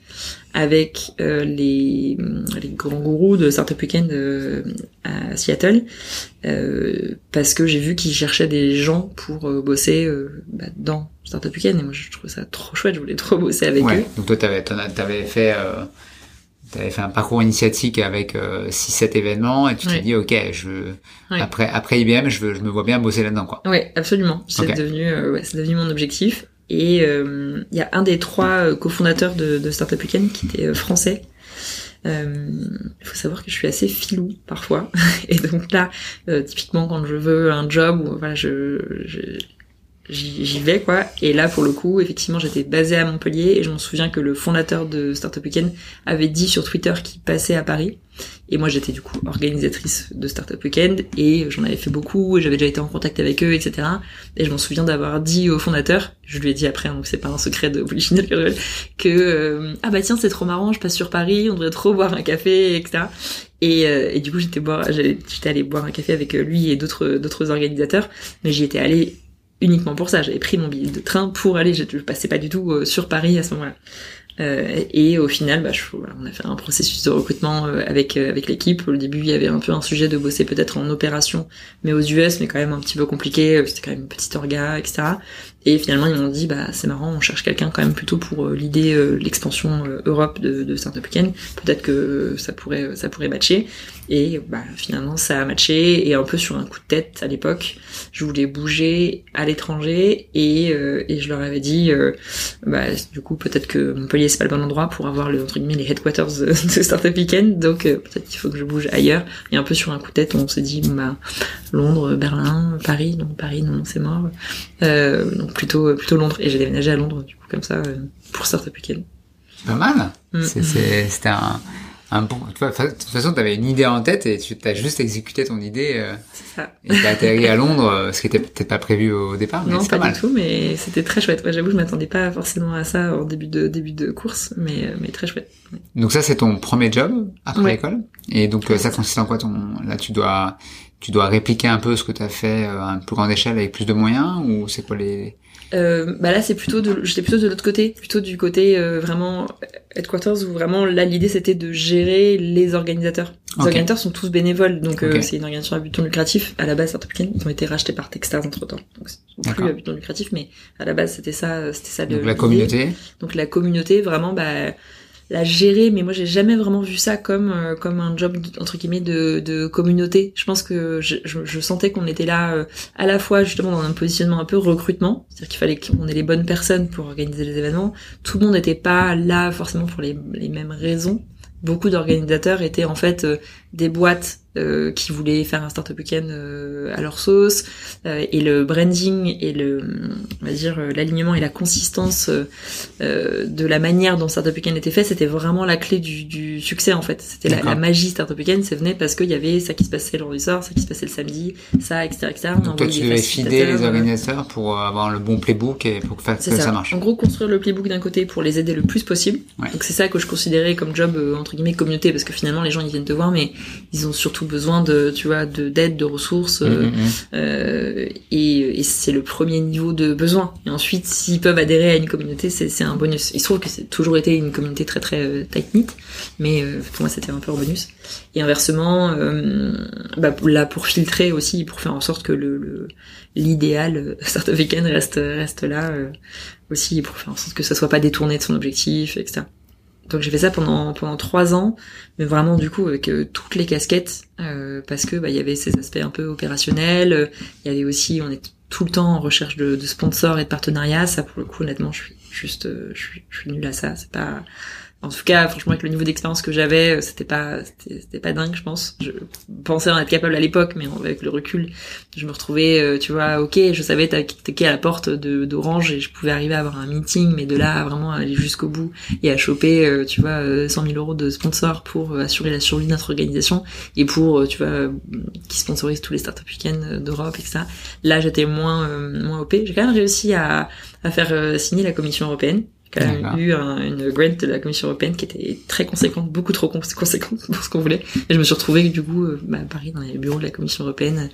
Speaker 2: avec euh, les, les, grands gourous de Startup Weekend euh, à Seattle euh, parce que j'ai vu qu'ils cherchaient des gens pour euh, bosser euh, bah, dans Startup Weekend et moi je trouvais ça trop chouette, je voulais trop bosser avec
Speaker 1: ouais.
Speaker 2: eux.
Speaker 1: Donc toi t'avais avais fait t'avais fait un parcours initiatique avec 6-7 événements et tu t'es dit ok je ouais. après après IBM je veux je me vois bien bosser là-dedans quoi.
Speaker 2: Oui absolument c'est okay. devenu ouais, c'est devenu mon objectif et il euh, y a un des trois euh, cofondateurs de, de Startup Weekend qui était euh, français. Il faut savoir que je suis assez filou parfois, et donc là, typiquement quand je veux un job, voilà, je, j'y vais quoi. Et là pour le coup, effectivement, j'étais basée à Montpellier et je me souviens que le fondateur de Startup Weekend avait dit sur Twitter qu'il passait à Paris. Et moi j'étais du coup organisatrice de Startup Weekend et j'en avais fait beaucoup et j'avais déjà été en contact avec eux, etc. Et je m'en souviens d'avoir dit au fondateur, je lui ai dit après, hein, donc c'est pas un secret de Polichinelle que euh, ah bah tiens c'est trop marrant, je passe sur Paris, on devrait trop boire un café, etc. Et, euh, et du coup j'étais boire, j'étais allée boire un café avec lui et d'autres d'autres organisateurs, mais j'y étais allée uniquement pour ça. J'avais pris mon billet de train pour aller. Je, je passais pas du tout euh, sur Paris à ce moment-là. Euh, et au final, bah, on a fait un processus de recrutement euh, avec euh, avec l'équipe. Au début, il y avait un peu un sujet de bosser peut-être en opération, mais aux US, mais quand même un petit peu compliqué. C'était quand même une petite orga, etc. Et finalement, ils m'ont dit, bah c'est marrant, on cherche quelqu'un quand même plutôt pour l'idée l'expansion Europe de, de Startup Weekend. Peut-être que ça pourrait ça pourrait matcher. Et bah finalement, ça a matché. Et un peu sur un coup de tête à l'époque, je voulais bouger à l'étranger et et je leur avais dit, bah du coup peut-être que Montpellier c'est pas le bon endroit pour avoir le entre guillemets les headquarters de, Startup Weekend donc euh, peut-être qu'il faut que je bouge ailleurs et un peu sur un coup de tête on s'est dit bah Londres Berlin Paris non Paris non c'est mort euh, donc plutôt plutôt Londres et j'ai déménagé à Londres du coup comme ça euh, pour Startup Weekend
Speaker 1: pas mal mm. c'était un un bon. De toute façon, tu avais une idée en tête et tu as juste exécuté ton idée. Euh,
Speaker 2: c'est ça.
Speaker 1: Et t'as atterri à Londres, euh, ce qui était peut-être pas prévu au départ. Mais
Speaker 2: non, pas,
Speaker 1: pas
Speaker 2: du tout, mais c'était très chouette. Ouais, J'avoue, je m'attendais pas forcément à ça en début de début de course, mais euh, mais très chouette. Ouais.
Speaker 1: Donc ça, c'est ton premier job après
Speaker 2: Ouais.
Speaker 1: l'école. Et donc euh, ça consiste en quoi ton Là, tu dois tu dois répliquer un peu ce que tu as fait euh, à une plus grande échelle avec plus de moyens ou c'est quoi les
Speaker 2: Euh, bah là, c'est plutôt de, j'étais plutôt de l'autre côté, plutôt du côté euh, vraiment headquarters où vraiment là l'idée c'était de gérer les organisateurs. Les organisateurs sont tous bénévoles, donc euh, c'est une organisation à but non lucratif. À la base, Startup ils ont été rachetés par Techstars entre temps, donc sont plus à but non lucratif, mais à la base c'était ça, euh, c'était ça. le-
Speaker 1: donc la communauté
Speaker 2: Donc la communauté, vraiment, bah, la gérer, mais moi j'ai jamais vraiment vu ça comme euh, comme un job entre guillemets de, de communauté. Je pense que je, je, je sentais qu'on était là euh, à la fois justement dans un positionnement un peu recrutement, c'est-à-dire qu'il fallait qu'on ait les bonnes personnes pour organiser les événements. Tout le monde n'était pas là forcément pour les, les mêmes raisons. Beaucoup d'organisateurs étaient en fait euh, des boîtes euh, qui voulaient faire un startup weekend euh, à leur sauce euh, et le branding et le on va dire euh, l'alignement et la consistance de la manière dont Startup Weekend était fait, c'était vraiment la clé du, du succès en fait. C'était la, magie Startup Weekend, ça venait parce qu'il y avait ça qui se passait le lundi soir, ça qui se passait le samedi, ça, etc. etc. On
Speaker 1: donc toi tu devais fider les organisateurs pour avoir le bon playbook et pour que, ça.
Speaker 2: ça.
Speaker 1: marche
Speaker 2: En gros, construire le playbook d'un côté pour les aider le plus possible.
Speaker 1: Ouais.
Speaker 2: Donc c'est ça que je considérais comme job entre guillemets communauté parce que finalement les gens ils viennent te voir mais ils ont surtout besoin de, tu vois, de d'aide, de ressources,
Speaker 1: Mm, mm, mm.
Speaker 2: euh, et, et c'est le premier niveau de besoin. Et ensuite, s'ils peuvent adhérer à une communauté, c'est c'est un bonus. Il se trouve que c'est toujours été une communauté très très euh, tight knit, mais euh, pour moi c'était un peu un bonus. Et inversement, euh, bah, là pour filtrer aussi, pour faire en sorte que le le- l'idéal euh, Startup Weekend reste reste là euh, aussi, pour faire en sorte que ça soit pas détourné de son objectif, etc. Donc j'ai fait ça pendant pendant trois ans, mais vraiment du coup avec euh, toutes les casquettes, euh, parce que bah il y avait ces aspects un peu opérationnels, il y avait aussi on est tout le temps en recherche de, de sponsors et de partenariats. Ça pour le coup honnêtement je suis juste euh, je suis je suis nulle à ça. C'est pas en tout cas, franchement, avec le niveau d'expérience que j'avais, euh, c'était pas, c'était pas dingue, je pense. Je pensais en être capable à l'époque, mais avec le recul, je me retrouvais, euh, tu vois, ok, je savais toquer à la porte d'Orange et je pouvais arriver à avoir un meeting, mais de là à vraiment aller jusqu'au bout et à choper, euh, tu vois, euh, 100 000 euros de sponsors pour assurer la survie de notre organisation et pour, tu vois, qui sponsorise tous les startup week-ends d'Europe et ça. Là, j'étais moins, moins op. J'ai quand même réussi à, à faire signer la Commission européenne. Même
Speaker 1: D'accord.
Speaker 2: eu un- une grant de la Commission européenne qui était très conséquente, beaucoup trop cons- conséquente pour ce qu'on voulait. Et je me suis retrouvée du coup euh, bah, à Paris dans les bureaux de la Commission européenne,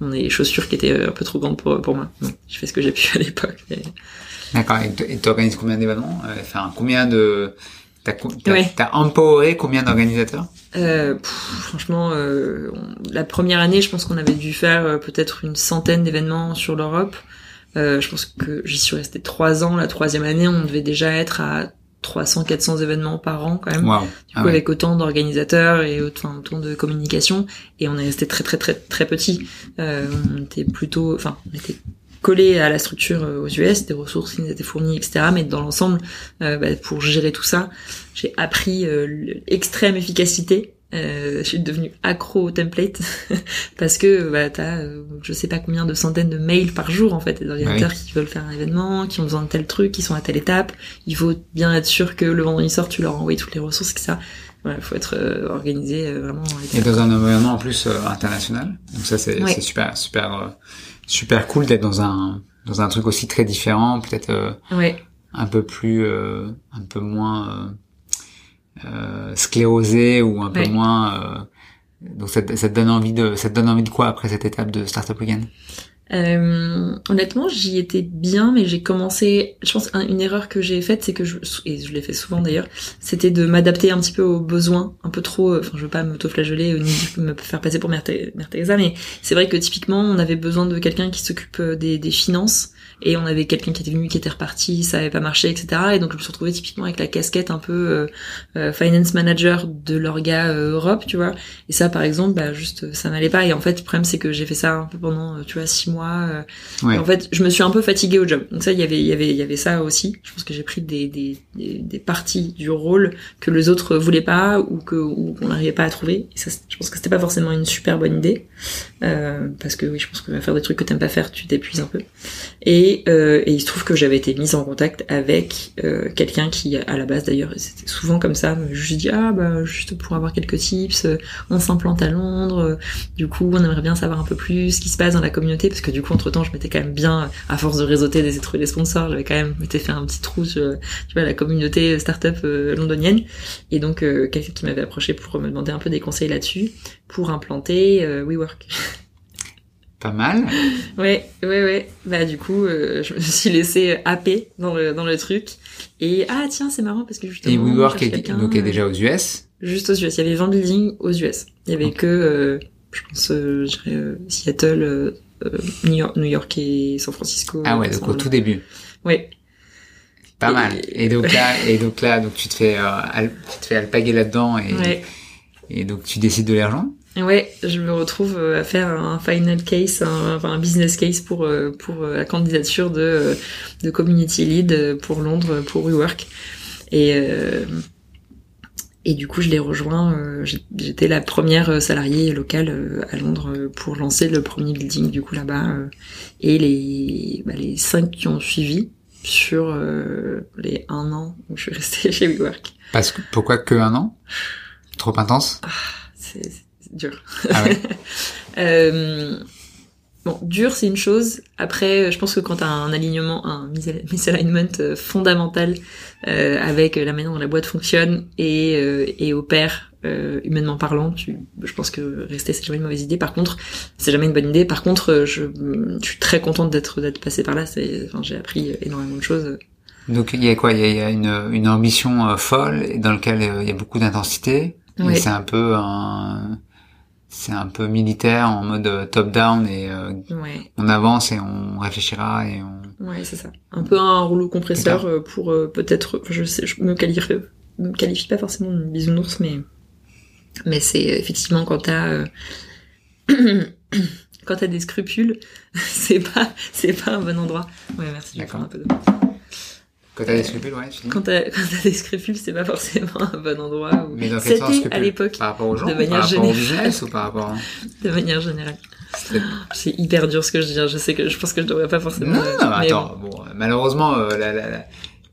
Speaker 2: dans des chaussures qui étaient euh, un peu trop grandes pour, pour moi. Bon, j'ai fait ce que j'ai pu à l'époque. mais-
Speaker 1: D'accord. Et t- Et t'organises combien d'événements euh, Enfin, combien de T'as co- t'as
Speaker 2: Ouais.
Speaker 1: t'as empoweré combien d'organisateurs?
Speaker 2: Euh, pff, franchement, euh, on- la première année, je pense qu'on avait dû faire euh, peut-être une centaine d'événements sur l'Europe. Euh, je pense que j'y suis restée trois ans. La troisième année, on devait déjà être à 300-400 événements par an quand même.
Speaker 1: Waouh.
Speaker 2: Du
Speaker 1: Ah
Speaker 2: coup,
Speaker 1: ouais.
Speaker 2: avec autant d'organisateurs et autant, autant de communication, et on est resté très très très très petit. Euh, on était plutôt, enfin, on était collé à la structure euh, aux US, des ressources qui nous étaient fournies, etc. Mais dans l'ensemble, euh, bah, pour gérer tout ça, j'ai appris euh, l'extrême efficacité. Euh, je suis devenue accro au template parce que bah, t'as euh, je sais pas combien de centaines de mails par jour en fait des organisateurs qui veulent faire un événement, qui ont besoin de tel truc, qui sont à telle étape. Il faut bien être sûr que le vendredi soir tu leur envoies toutes les ressources que ça. Voilà, faut être euh, organisé euh, vraiment.
Speaker 1: Et dans un environnement en plus international. Donc ça c'est
Speaker 2: Ouais.
Speaker 1: super super super cool d'être dans un dans un truc aussi très différent, peut-être euh,
Speaker 2: Ouais.
Speaker 1: un peu plus euh, un peu moins sclérosé ou un peu moins euh, donc ça, ça te donne envie de ça te donne envie de quoi après cette étape de Startup Weekend
Speaker 2: Euh, honnêtement, j'y étais bien, mais j'ai commencé. Je pense un- une erreur que j'ai faite, c'est que je et je l'ai fait souvent d'ailleurs, c'était de m'adapter un petit peu aux besoins, un peu trop. euh, Enfin, je veux pas m'auto-flageller euh, ni me faire passer pour Mère, Teresa, mais c'est vrai que typiquement, on avait besoin de quelqu'un qui s'occupe euh, des, des finances, et on avait quelqu'un qui était venu, qui était reparti, ça avait pas marché, etc. Et donc je me suis retrouvée typiquement avec la casquette un peu euh, euh, finance manager de l'orga euh, Europe, tu vois. Et ça, par exemple, bah juste euh, ça n'allait pas. Et en fait, le problème c'est que j'ai fait ça un peu pendant, tu vois, six mois.
Speaker 1: Ouais.
Speaker 2: et en fait, je me suis un peu fatiguée au job. Donc ça, il y avait, il y avait, il y avait ça aussi. Je pense que j'ai pris des, des, des, des parties du rôle que les autres voulaient pas ou que ou qu'on n'arrivait pas à trouver. Et ça, je pense que c'était pas forcément une super bonne idée euh, parce que oui, je pense que faire des trucs que t'aimes pas faire, tu t'épuises un peu. Et, euh, et il se trouve que j'avais été mise en contact avec euh, quelqu'un qui, à la base d'ailleurs, c'était souvent comme ça, juste dit ah bah juste pour avoir quelques tips, euh, on s'implante à Londres, euh, du coup on aimerait bien savoir un peu plus ce qui se passe dans la communauté parce que du coup entre temps je m'étais quand même bien à force de réseauter des trouver des sponsors, j'avais quand même m'étais fait un petit trou sur tu vois la communauté startup euh, londonienne et donc euh, quelqu'un qui m'avait approché pour me demander un peu des conseils là-dessus pour implanter WeWork.
Speaker 1: Pas mal.
Speaker 2: Ouais, ouais, ouais. Bah du coup, euh, je me suis laissée happer dans le dans le truc. Et ah tiens, c'est marrant parce que justement.
Speaker 1: Et WeWork est, donc est
Speaker 2: euh,
Speaker 1: déjà aux US.
Speaker 2: juste aux US. Il y avait 20 buildings aux US. Il y avait que, euh, je pense, euh, je dirais, euh, Seattle, euh, New, York, New York et San Francisco.
Speaker 1: Ah ouais, donc au tout début.
Speaker 2: Ouais.
Speaker 1: Pas
Speaker 2: Et-
Speaker 1: mal. Et donc là, et donc là, donc tu te fais, euh, tu te fais alpaguer là-dedans et,
Speaker 2: Ouais.
Speaker 1: et donc tu décides de rejoindre.
Speaker 2: Ouais, je me retrouve euh, à faire un final case, un, business case pour euh, pour euh, la candidature de de community lead pour Londres pour WeWork. Et euh, et du coup, je les rejoins. euh, J'étais la première salariée locale euh, à Londres pour lancer le premier building du coup là-bas. et les bah, les cinq qui ont suivi sur les un an où je suis restée chez WeWork.
Speaker 1: Parce que pourquoi que un an? Trop intense?
Speaker 2: C'est dur.
Speaker 1: Ah ouais.
Speaker 2: Euh, bon, dur c'est une chose. Après, je pense que quand t'as un alignement, un misalignment euh, fondamental euh, avec la manière dont la boîte fonctionne et, euh, et opère euh, humainement parlant, tu, je pense que rester c'est jamais une mauvaise idée. Par contre, c'est jamais une bonne idée. Par contre, je, je suis très contente d'être d'être passée par là. C'est, enfin, j'ai appris énormément de choses.
Speaker 1: Donc il y a quoi? Il y a, une, une ambition euh, folle dans laquelle euh, il y a beaucoup d'intensité. Oui. C'est un peu un c'est un peu militaire en mode euh, top down et
Speaker 2: ouais.
Speaker 1: on avance et on réfléchira et on
Speaker 2: ouais c'est ça un peu un rouleau compresseur pour peut-être je sais je me qualifie me qualifie pas forcément de bisounours mais mais c'est effectivement quand t'as euh... quand t'as des scrupules c'est pas c'est pas un bon endroit ouais merci
Speaker 1: D'accord.
Speaker 2: un peu de...
Speaker 1: quand t'as des scrupules ouais tu dis
Speaker 2: quand t'as des scrupules c'est pas forcément un bon endroit où...
Speaker 1: mais dans quel sens
Speaker 2: à l'époque
Speaker 1: par rapport aux gens
Speaker 2: de
Speaker 1: ou
Speaker 2: manière
Speaker 1: par rapport au
Speaker 2: générale.
Speaker 1: business ou par rapport
Speaker 2: de manière générale
Speaker 1: C'est-
Speaker 2: hyper dur ce que je dis hein. je sais que je pense que je devrais pas forcément
Speaker 1: non, non, non, attends bon, malheureusement euh, la, la, la-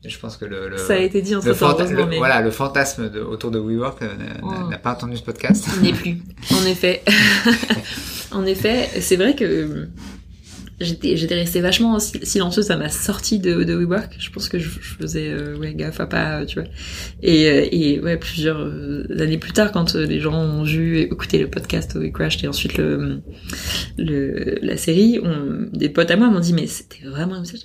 Speaker 1: je pense que le,
Speaker 2: ça a été dit entre
Speaker 1: le, le-
Speaker 2: mais
Speaker 1: voilà le fantasme de, autour de WeWork euh,
Speaker 2: Oh.
Speaker 1: n'a pas entendu ce podcast
Speaker 2: Il n'est plus. En effet. en effet, c'est vrai que j'étais j'étais restée vachement si- silencieuse ça m'a sorti de, de WeWork je pense que je, je faisais euh, ouais gaffe à pas tu vois et, euh, et ouais plusieurs euh, années plus tard quand euh, les gens ont vu et écouté le podcast We Crashed et ensuite le, le la série on, des potes à moi m'ont dit mais c'était vraiment comme ça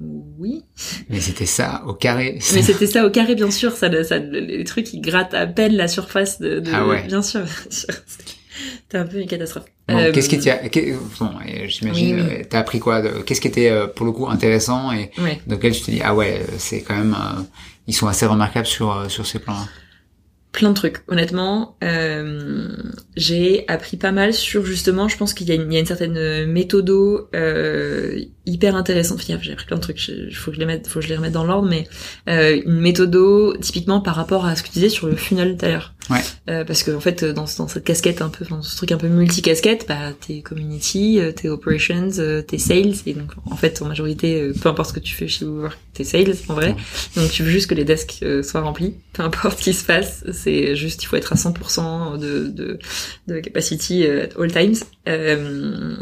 Speaker 2: oui
Speaker 1: mais c'était ça au carré
Speaker 2: mais c'était ça au carré, bien sûr. Ça, ça, les trucs qui grattent à peine la surface de. de
Speaker 1: Ah ouais.
Speaker 2: Bien sûr. bien sûr. C'était un peu une catastrophe.
Speaker 1: Bon,
Speaker 2: Euh,
Speaker 1: qu'est-ce qui qu'est- bon, j'imagine,
Speaker 2: Oui, oui.
Speaker 1: euh, t'as appris quoi de- Qu'est-ce qui était euh, pour le coup intéressant et dans lequel tu te dis ah ouais, c'est quand même, ils sont assez remarquables sur sur ces plans-là.
Speaker 2: Plein de trucs. Honnêtement, euh, j'ai appris pas mal sur justement. Je pense qu'il y a une, il y a une certaine méthodo euh, hyper intéressante. Enfin, j'ai appris plein de trucs. Il faut que je les mette, faut que je les remette dans l'ordre, mais euh, une méthodo typiquement par rapport à ce que tu disais sur le funnel tout à l'heure.
Speaker 1: Ouais.
Speaker 2: Euh, parce que en fait, dans, dans cette casquette un peu, dans ce truc un peu multi-casquette, bah t'es community, euh, t'es operations, euh, t'es sales, et donc en fait en majorité, euh, peu importe ce que tu fais chez WeWork, t'es sales en vrai. Donc tu veux juste que les desks euh, soient remplis, peu importe ce qui se passe, c'est juste il faut être à 100% de, de, de capacity euh, at all times. Euh,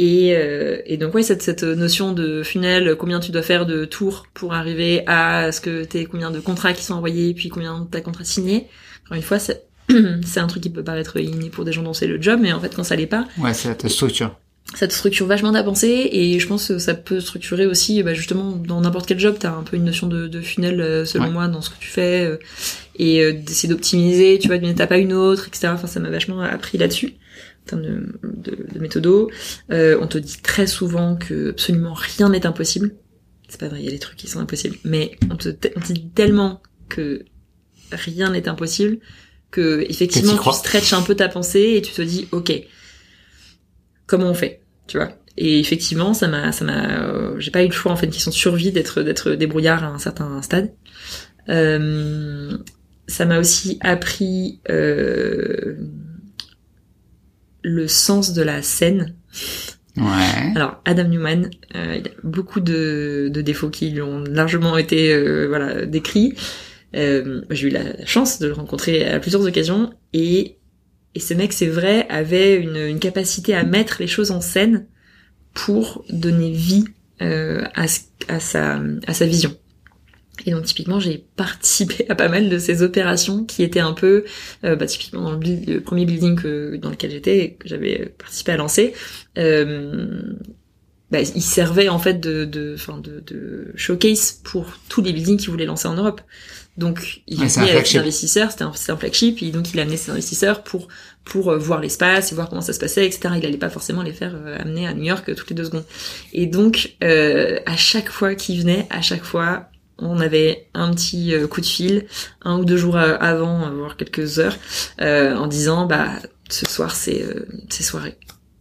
Speaker 2: et, euh, et donc ouais cette, cette notion de funnel, combien tu dois faire de tours pour arriver à ce que t'aies combien de contrats qui sont envoyés, puis combien t'as contrats signés. Encore une fois, c'est un truc qui peut paraître inné pour des gens dont c'est le job, mais en fait quand ça l'est pas,
Speaker 1: Ouais, c'est ta structure.
Speaker 2: ça te structure vachement ta pensée et je pense que ça peut structurer aussi bah, justement dans n'importe quel job t'as un peu une notion de, de funnel selon
Speaker 1: Ouais.
Speaker 2: moi dans ce que tu fais et euh, d'essayer d'optimiser tu vois d'une étape à une autre etc enfin ça m'a vachement appris là-dessus en termes de, de, de méthodo. Euh, on te dit très souvent que absolument rien n'est impossible. C'est pas vrai il y a des trucs qui sont impossibles. Mais on te, on te dit tellement que rien n'est impossible que effectivement tu stretches un peu ta pensée et tu te dis ok comment on fait tu vois. Et effectivement ça m'a ça m'a euh, j'ai pas eu le choix en fait une question de survie d'être d'être débrouillard à un certain stade. Euh, ça m'a aussi appris euh, le sens de la scène
Speaker 1: Ouais.
Speaker 2: alors Adam Newman euh, il a beaucoup de, de défauts qui lui ont largement été euh, voilà décrits euh, j'ai eu la chance de le rencontrer à plusieurs occasions et et ce mec, c'est vrai, avait une, une capacité à mettre les choses en scène pour donner vie euh, à, ce- à, sa, à sa vision. Et donc typiquement, j'ai participé à pas mal de ces opérations qui étaient un peu, euh, bah, typiquement dans le, build- le premier building que, dans lequel j'étais, que j'avais participé à lancer, euh, bah, il servait en fait de, de, enfin de, de showcase pour tous les buildings qu'il voulait lancer en Europe. Donc il
Speaker 1: Ouais,
Speaker 2: venait avec ses investisseurs, c'était un, flagship, et donc il amenait ses investisseurs pour pour euh, voir l'espace et voir comment ça se passait, etc. Il allait pas forcément les faire euh, amener à New York toutes les deux secondes. Et donc euh, à chaque fois qu'il venait, à chaque fois on avait un petit euh, coup de fil, un ou deux jours euh, avant, euh, voire quelques heures, en disant bah ce soir c'est c'est soirée.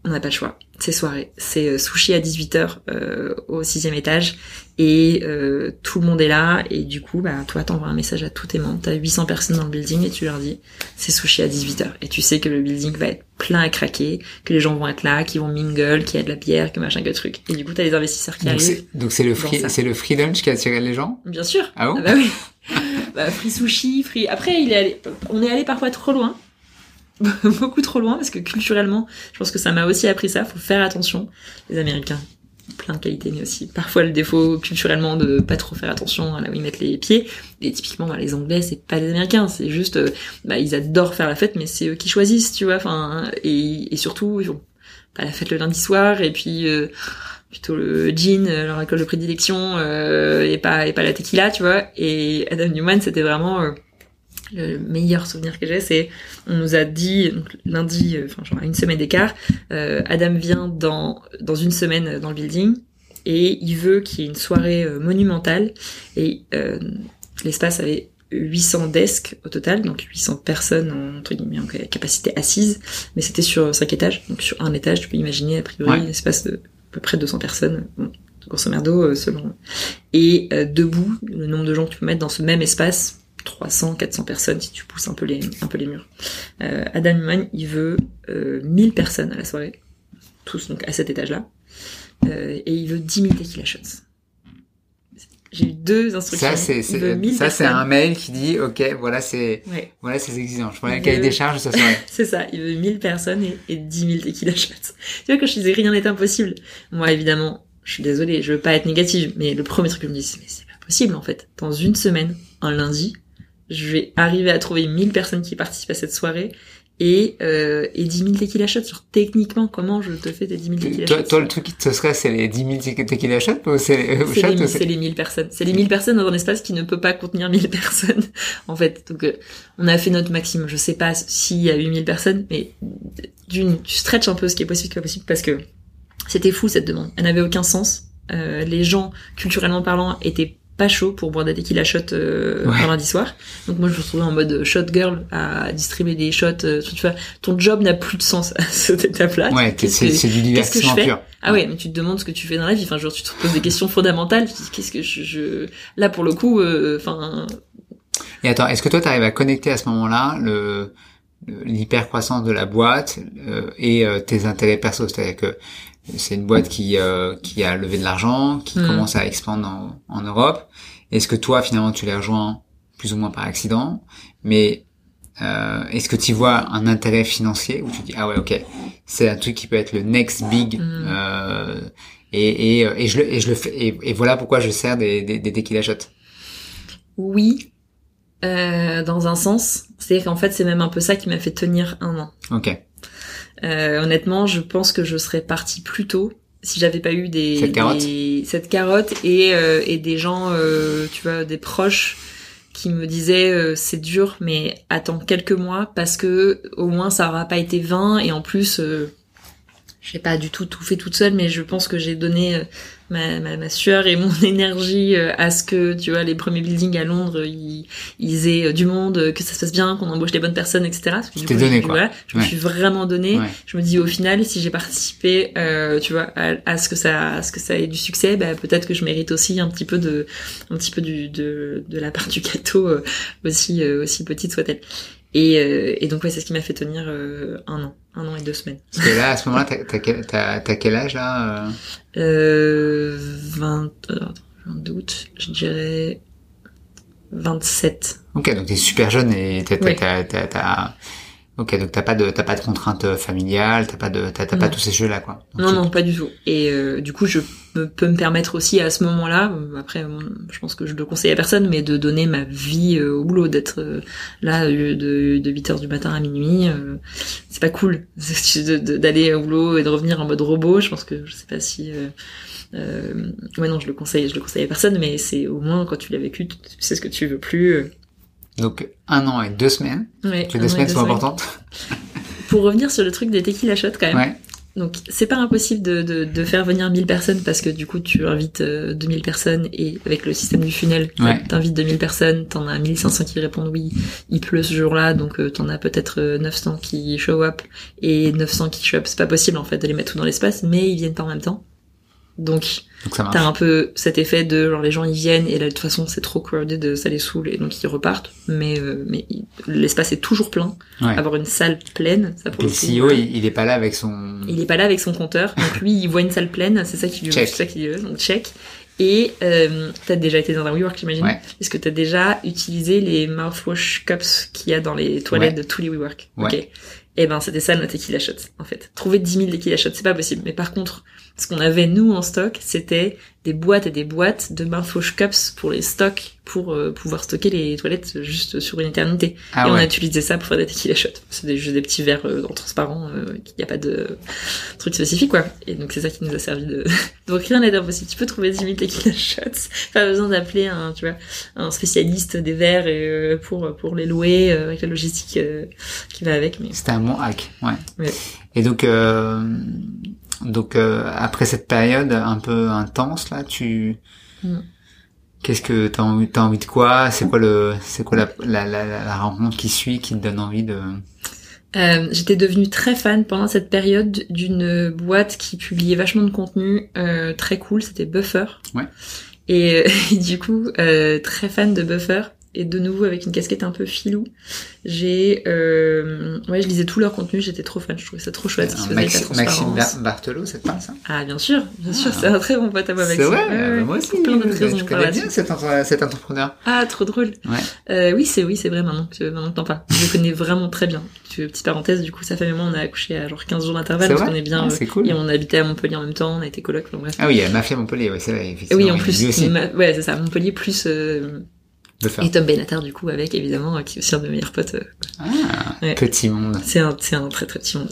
Speaker 2: On n'a pas le choix. C'est soirée. C'est euh, sushi à 18h euh, au sixième étage et euh, tout le monde est là et du coup bah toi t'envoies un message à tous tes membres. T'as 800 personnes dans le building et tu leur dis c'est sushi à 18h et tu sais que le building va être plein à craquer, que les gens vont être là, qu'ils vont mingle, qu'il y a de la bière, que machin que truc. Et du coup t'as les investisseurs qui
Speaker 1: Donc
Speaker 2: arrivent.
Speaker 1: donc c'est le free
Speaker 2: ça.
Speaker 1: c'est le free lunch qui a attiré les gens?
Speaker 2: Bien sûr.
Speaker 1: Ah bon?
Speaker 2: Bah oui. bah free sushi, free. Après il est allé, on est allé parfois trop loin. beaucoup trop loin parce que culturellement, je pense que ça m'a aussi appris ça. Faut faire attention. Les Américains, plein de qualités, mais aussi parfois le défaut culturellement de pas trop faire attention à là où ils mettent les pieds. Et typiquement, bah, les Anglais, c'est pas les Américains, c'est juste, euh, bah, ils adorent faire la fête, mais c'est eux qui choisissent, tu vois. Enfin, et, et surtout, ils vont pas la fête le lundi soir, et puis euh, plutôt le gin, euh, leur alcool de prédilection, et pas et pas la tequila, tu vois. Et Adam Newman, c'était vraiment le meilleur souvenir que j'ai, c'est on nous a dit donc, lundi, enfin genre à une semaine d'écart, euh, Adam vient dans dans une semaine dans le building et il veut qu'il y ait une soirée euh, monumentale et euh, l'espace avait 800 desks au total, donc 800 personnes en, entre guillemets en capacité assise, mais c'était sur cinq étages, donc sur un étage, tu peux imaginer a priori un espace de à peu près 200 personnes, bon, grosso merdo selon. Et debout, le nombre de gens que tu peux mettre dans ce même espace 300, 400 personnes si tu pousses un peu les, un peu les murs. Euh, Adam Newman, il veut euh, 1000 personnes à la soirée, tous donc à cet étage-là, euh, et il veut 10 000 tequila shots. J'ai eu deux instructions.
Speaker 1: Ça, c'est, ça, c'est un mail qui dit, OK, voilà, c'est, ouais. voilà, c'est exigeant. Je prends un cahier des charges ça soirée.
Speaker 2: c'est ça. Il veut 1000 personnes et, et 10 000 tequila shots. Tu vois, quand je disais rien n'est impossible. Moi, évidemment, je suis désolée, je veux pas être négative, mais le premier truc que je me dis, mais c'est pas possible, en fait. Dans une semaine, un lundi, je vais arriver à trouver 1000 personnes qui participent à cette soirée et, euh, et 10 000 tequila shots. Sur techniquement, comment je te fais tes 10 000 tequila
Speaker 1: toi,
Speaker 2: shots
Speaker 1: Toi, le truc qui te serait, c'est les 10 000 tequila shots ou c'est les,
Speaker 2: c'est les, c'est les 1000 personnes. C'est les 1000 personnes dans un espace qui ne peut pas contenir 1000 personnes, en fait. Donc, euh, on a fait notre maximum. Je sais pas s'il y a 8000 personnes, mais d'une, tu stretches un peu ce qui est possible, ce qui est possible, parce que c'était fou cette demande. Elle n'avait aucun sens. Euh, les gens, culturellement parlant, étaient pas chaud pour boire des tequila shots euh, ouais. lundi soir. Donc moi je me retrouvais en mode shot girl à distribuer des shots. Euh, tu vois, ton job n'a plus de sens à cette étape-là.
Speaker 1: Ouais, c'est, c'est du divertissement pur.
Speaker 2: Ah ouais, mais tu te demandes ce que tu fais dans la vie. Enfin, genre tu te poses des questions fondamentales. Tu te dis qu'est-ce que je, je... là pour le coup, euh, enfin.
Speaker 1: Et attends, est-ce que toi t'arrives à connecter à ce moment-là le l'hyper croissance de la boîte euh, et euh, tes intérêts perso, c'est-à-dire que c'est une boîte qui euh, qui a levé de l'argent, qui
Speaker 2: Mm.
Speaker 1: commence à expandre en, en Europe. Est-ce que toi finalement tu les rejoins plus ou moins par accident, mais euh, est-ce que tu vois un intérêt financier où tu dis ah ouais ok c'est un truc qui peut être le next big
Speaker 2: Mm.
Speaker 1: euh, et, et et je le et je le fais et, et voilà pourquoi je sers des des, des tequila shots.
Speaker 2: Oui, euh, dans un sens. C'est-à-dire qu'en fait c'est même un peu ça qui m'a fait tenir un an.
Speaker 1: Ok.
Speaker 2: Euh, honnêtement, je pense que je serais partie plus tôt si j'avais pas eu des
Speaker 1: Cette carotte.
Speaker 2: des- cette carotte et euh, et des gens, euh, tu vois, des proches qui me disaient euh, c'est dur, mais attends quelques mois parce que au moins ça aura pas été vain et en plus euh, j'ai pas du tout tout fait toute seule, mais je pense que j'ai donné euh, ma, ma, ma sueur et mon énergie euh, à ce que tu vois les premiers buildings à Londres ils, ils aient euh, du monde, euh, que ça se passe bien, qu'on embauche les bonnes personnes, etc. Parce que coup,
Speaker 1: donné, quoi.
Speaker 2: voilà, je me suis vraiment donné.
Speaker 1: Ouais.
Speaker 2: Je me dis au final, si j'ai participé, euh, tu vois, à, à ce que ça, à ce que ça ait du succès, bah, peut-être que je mérite aussi un petit peu de, un petit peu du, de, de la part du gâteau euh, aussi, euh, aussi petite soit-elle. Et, euh, et donc ouais, c'est ce qui m'a fait tenir euh, un an, un an et deux semaines.
Speaker 1: Parce que là à ce moment-là t'as quel, âge là euh?
Speaker 2: Euh, 20, euh, 22 août, je dirais 27.
Speaker 1: Ok, donc t'es super jeune et t'as,
Speaker 2: Oui.
Speaker 1: ok, donc t'as pas de, t'as pas de contraintes familiales, t'as pas de, t'as, t'as pas tous ces jeux-là, quoi. Donc
Speaker 2: Non, non, pas du tout. Et euh, du coup, je me- peux me permettre aussi à ce moment-là, euh, après, je pense que je le conseille à personne, mais de donner ma vie euh, au boulot, d'être euh, là de, de 8 heures du matin à minuit, c'est pas cool d'aller au boulot et de revenir en mode robot. Je pense que je sais pas si. Euh, ouais, non, je le conseille, je le conseille à personne, mais c'est au moins quand tu l'as vécu, tu sais ce que tu veux plus.
Speaker 1: Donc un an et deux semaines.
Speaker 2: Ouais,
Speaker 1: Les deux semaines
Speaker 2: deux
Speaker 1: sont
Speaker 2: semaines.
Speaker 1: importantes.
Speaker 2: Pour revenir sur le truc des tequila shots quand même.
Speaker 1: Ouais.
Speaker 2: Donc c'est pas impossible de, de, de faire venir 1000 personnes parce que du coup tu invites euh, 2000 personnes et avec le système du funnel,
Speaker 1: Ouais.
Speaker 2: t'invites 2000 personnes, t'en as 1500 qui répondent oui, il pleut ce jour-là, donc euh, t'en as peut-être euh, 900 qui show up et 900 qui show up. C'est pas possible en fait de les mettre tout dans l'espace, mais ils viennent pas en même temps. Donc
Speaker 1: Donc
Speaker 2: t'as un peu cet effet de genre les gens ils viennent et là de toute façon c'est trop crowded, ça les saoule et donc ils repartent. Mais euh, mais l'espace est toujours plein.
Speaker 1: Ouais.
Speaker 2: Avoir une salle pleine, ça pour
Speaker 1: Et
Speaker 2: le
Speaker 1: CEO,
Speaker 2: voilà.
Speaker 1: il, il est pas là avec son.
Speaker 2: Il est pas là avec son compteur, donc lui il voit une salle pleine, c'est ça qui lui c'est ça qui lui veut, donc check. Et euh, t'as déjà été dans un WeWork j'imagine.
Speaker 1: Ouais.
Speaker 2: Est-ce que t'as déjà utilisé les mouthwash cups qu'il y a dans les toilettes
Speaker 1: Ouais.
Speaker 2: de tous les WeWork?
Speaker 1: Ouais.
Speaker 2: Ok. Et ben c'était ça notre tequila shot en fait. Trouver 10 000 tequila shots, c'est pas possible. Mais par contre, ce qu'on avait nous en stock, c'était des boîtes et des boîtes de Marfauche Cups pour les stocks, pour euh, pouvoir stocker les toilettes juste sur une éternité.
Speaker 1: Ah
Speaker 2: et on a utilisé ça pour faire des tequila shots. C'est juste des petits verres euh, en transparent, il n'y a pas de truc spécifique quoi. Et donc c'est ça qui nous a servi de... donc rien n'est impossible. Tu peux trouver 10 000 tequila shots. Pas besoin d'appeler un, tu vois, un spécialiste des verres euh, pour, pour les louer euh, avec la logistique euh, qui va avec. Mais
Speaker 1: C'était un bon hack, ouais.
Speaker 2: Ouais.
Speaker 1: Et donc, euh, donc euh, après cette période un peu intense là, tu,
Speaker 2: Mm.
Speaker 1: qu'est-ce que t'as envie, t'as envie de quoi? C'est quoi le, c'est quoi la, la, la, la- rencontre qui suit qui te donne envie de
Speaker 2: Euh, j'étais devenue très fan pendant cette période d'une boîte qui publiait vachement de contenu euh, très cool, c'était Buffer.
Speaker 1: Ouais.
Speaker 2: Et, euh, et du coup, euh, très fan de Buffer. Et de nouveau avec une casquette un peu filou, j'ai, euh, ouais, je lisais tout leur contenu, j'étais trop fan, je trouvais ça trop chouette. la
Speaker 1: Maxime. Bar- Barthelot, ça te parle ça?
Speaker 2: Ah bien sûr, bien sûr,
Speaker 1: Ah.
Speaker 2: c'est un très bon pote à moi,
Speaker 1: C'est
Speaker 2: Maxime.
Speaker 1: vrai,
Speaker 2: Ouais,
Speaker 1: euh,
Speaker 2: ouais,
Speaker 1: moi aussi.
Speaker 2: plein d'autres raisons.
Speaker 1: je connais bien cet, entre- cet entrepreneur.
Speaker 2: Ah, trop drôle.
Speaker 1: Ouais.
Speaker 2: Euh, oui, c'est oui, c'est vrai maintenant que maintenant t'en parles. Je le connais vraiment très bien. Petite parenthèse, du coup, sa femme et moi, on a accouché à genre 15 jours d'intervalle,
Speaker 1: C'est
Speaker 2: parce
Speaker 1: vrai?
Speaker 2: qu'on est bien.
Speaker 1: Ah, c'est cool.
Speaker 2: Et on habitait à Montpellier en même temps, on a été coloc, enfin, bref.
Speaker 1: Ah oui, il y a Mafia Montpellier, ouais, c'est vrai,
Speaker 2: oui, en plus, ouais, c'est ça, Montpellier plus euh,
Speaker 1: de faire.
Speaker 2: et Tom Benatar du coup avec évidemment, euh, qui est aussi un de mes meilleurs potes. euh.
Speaker 1: Ah,
Speaker 2: Ouais.
Speaker 1: petit monde.
Speaker 2: C'est un, c'est un très très petit monde.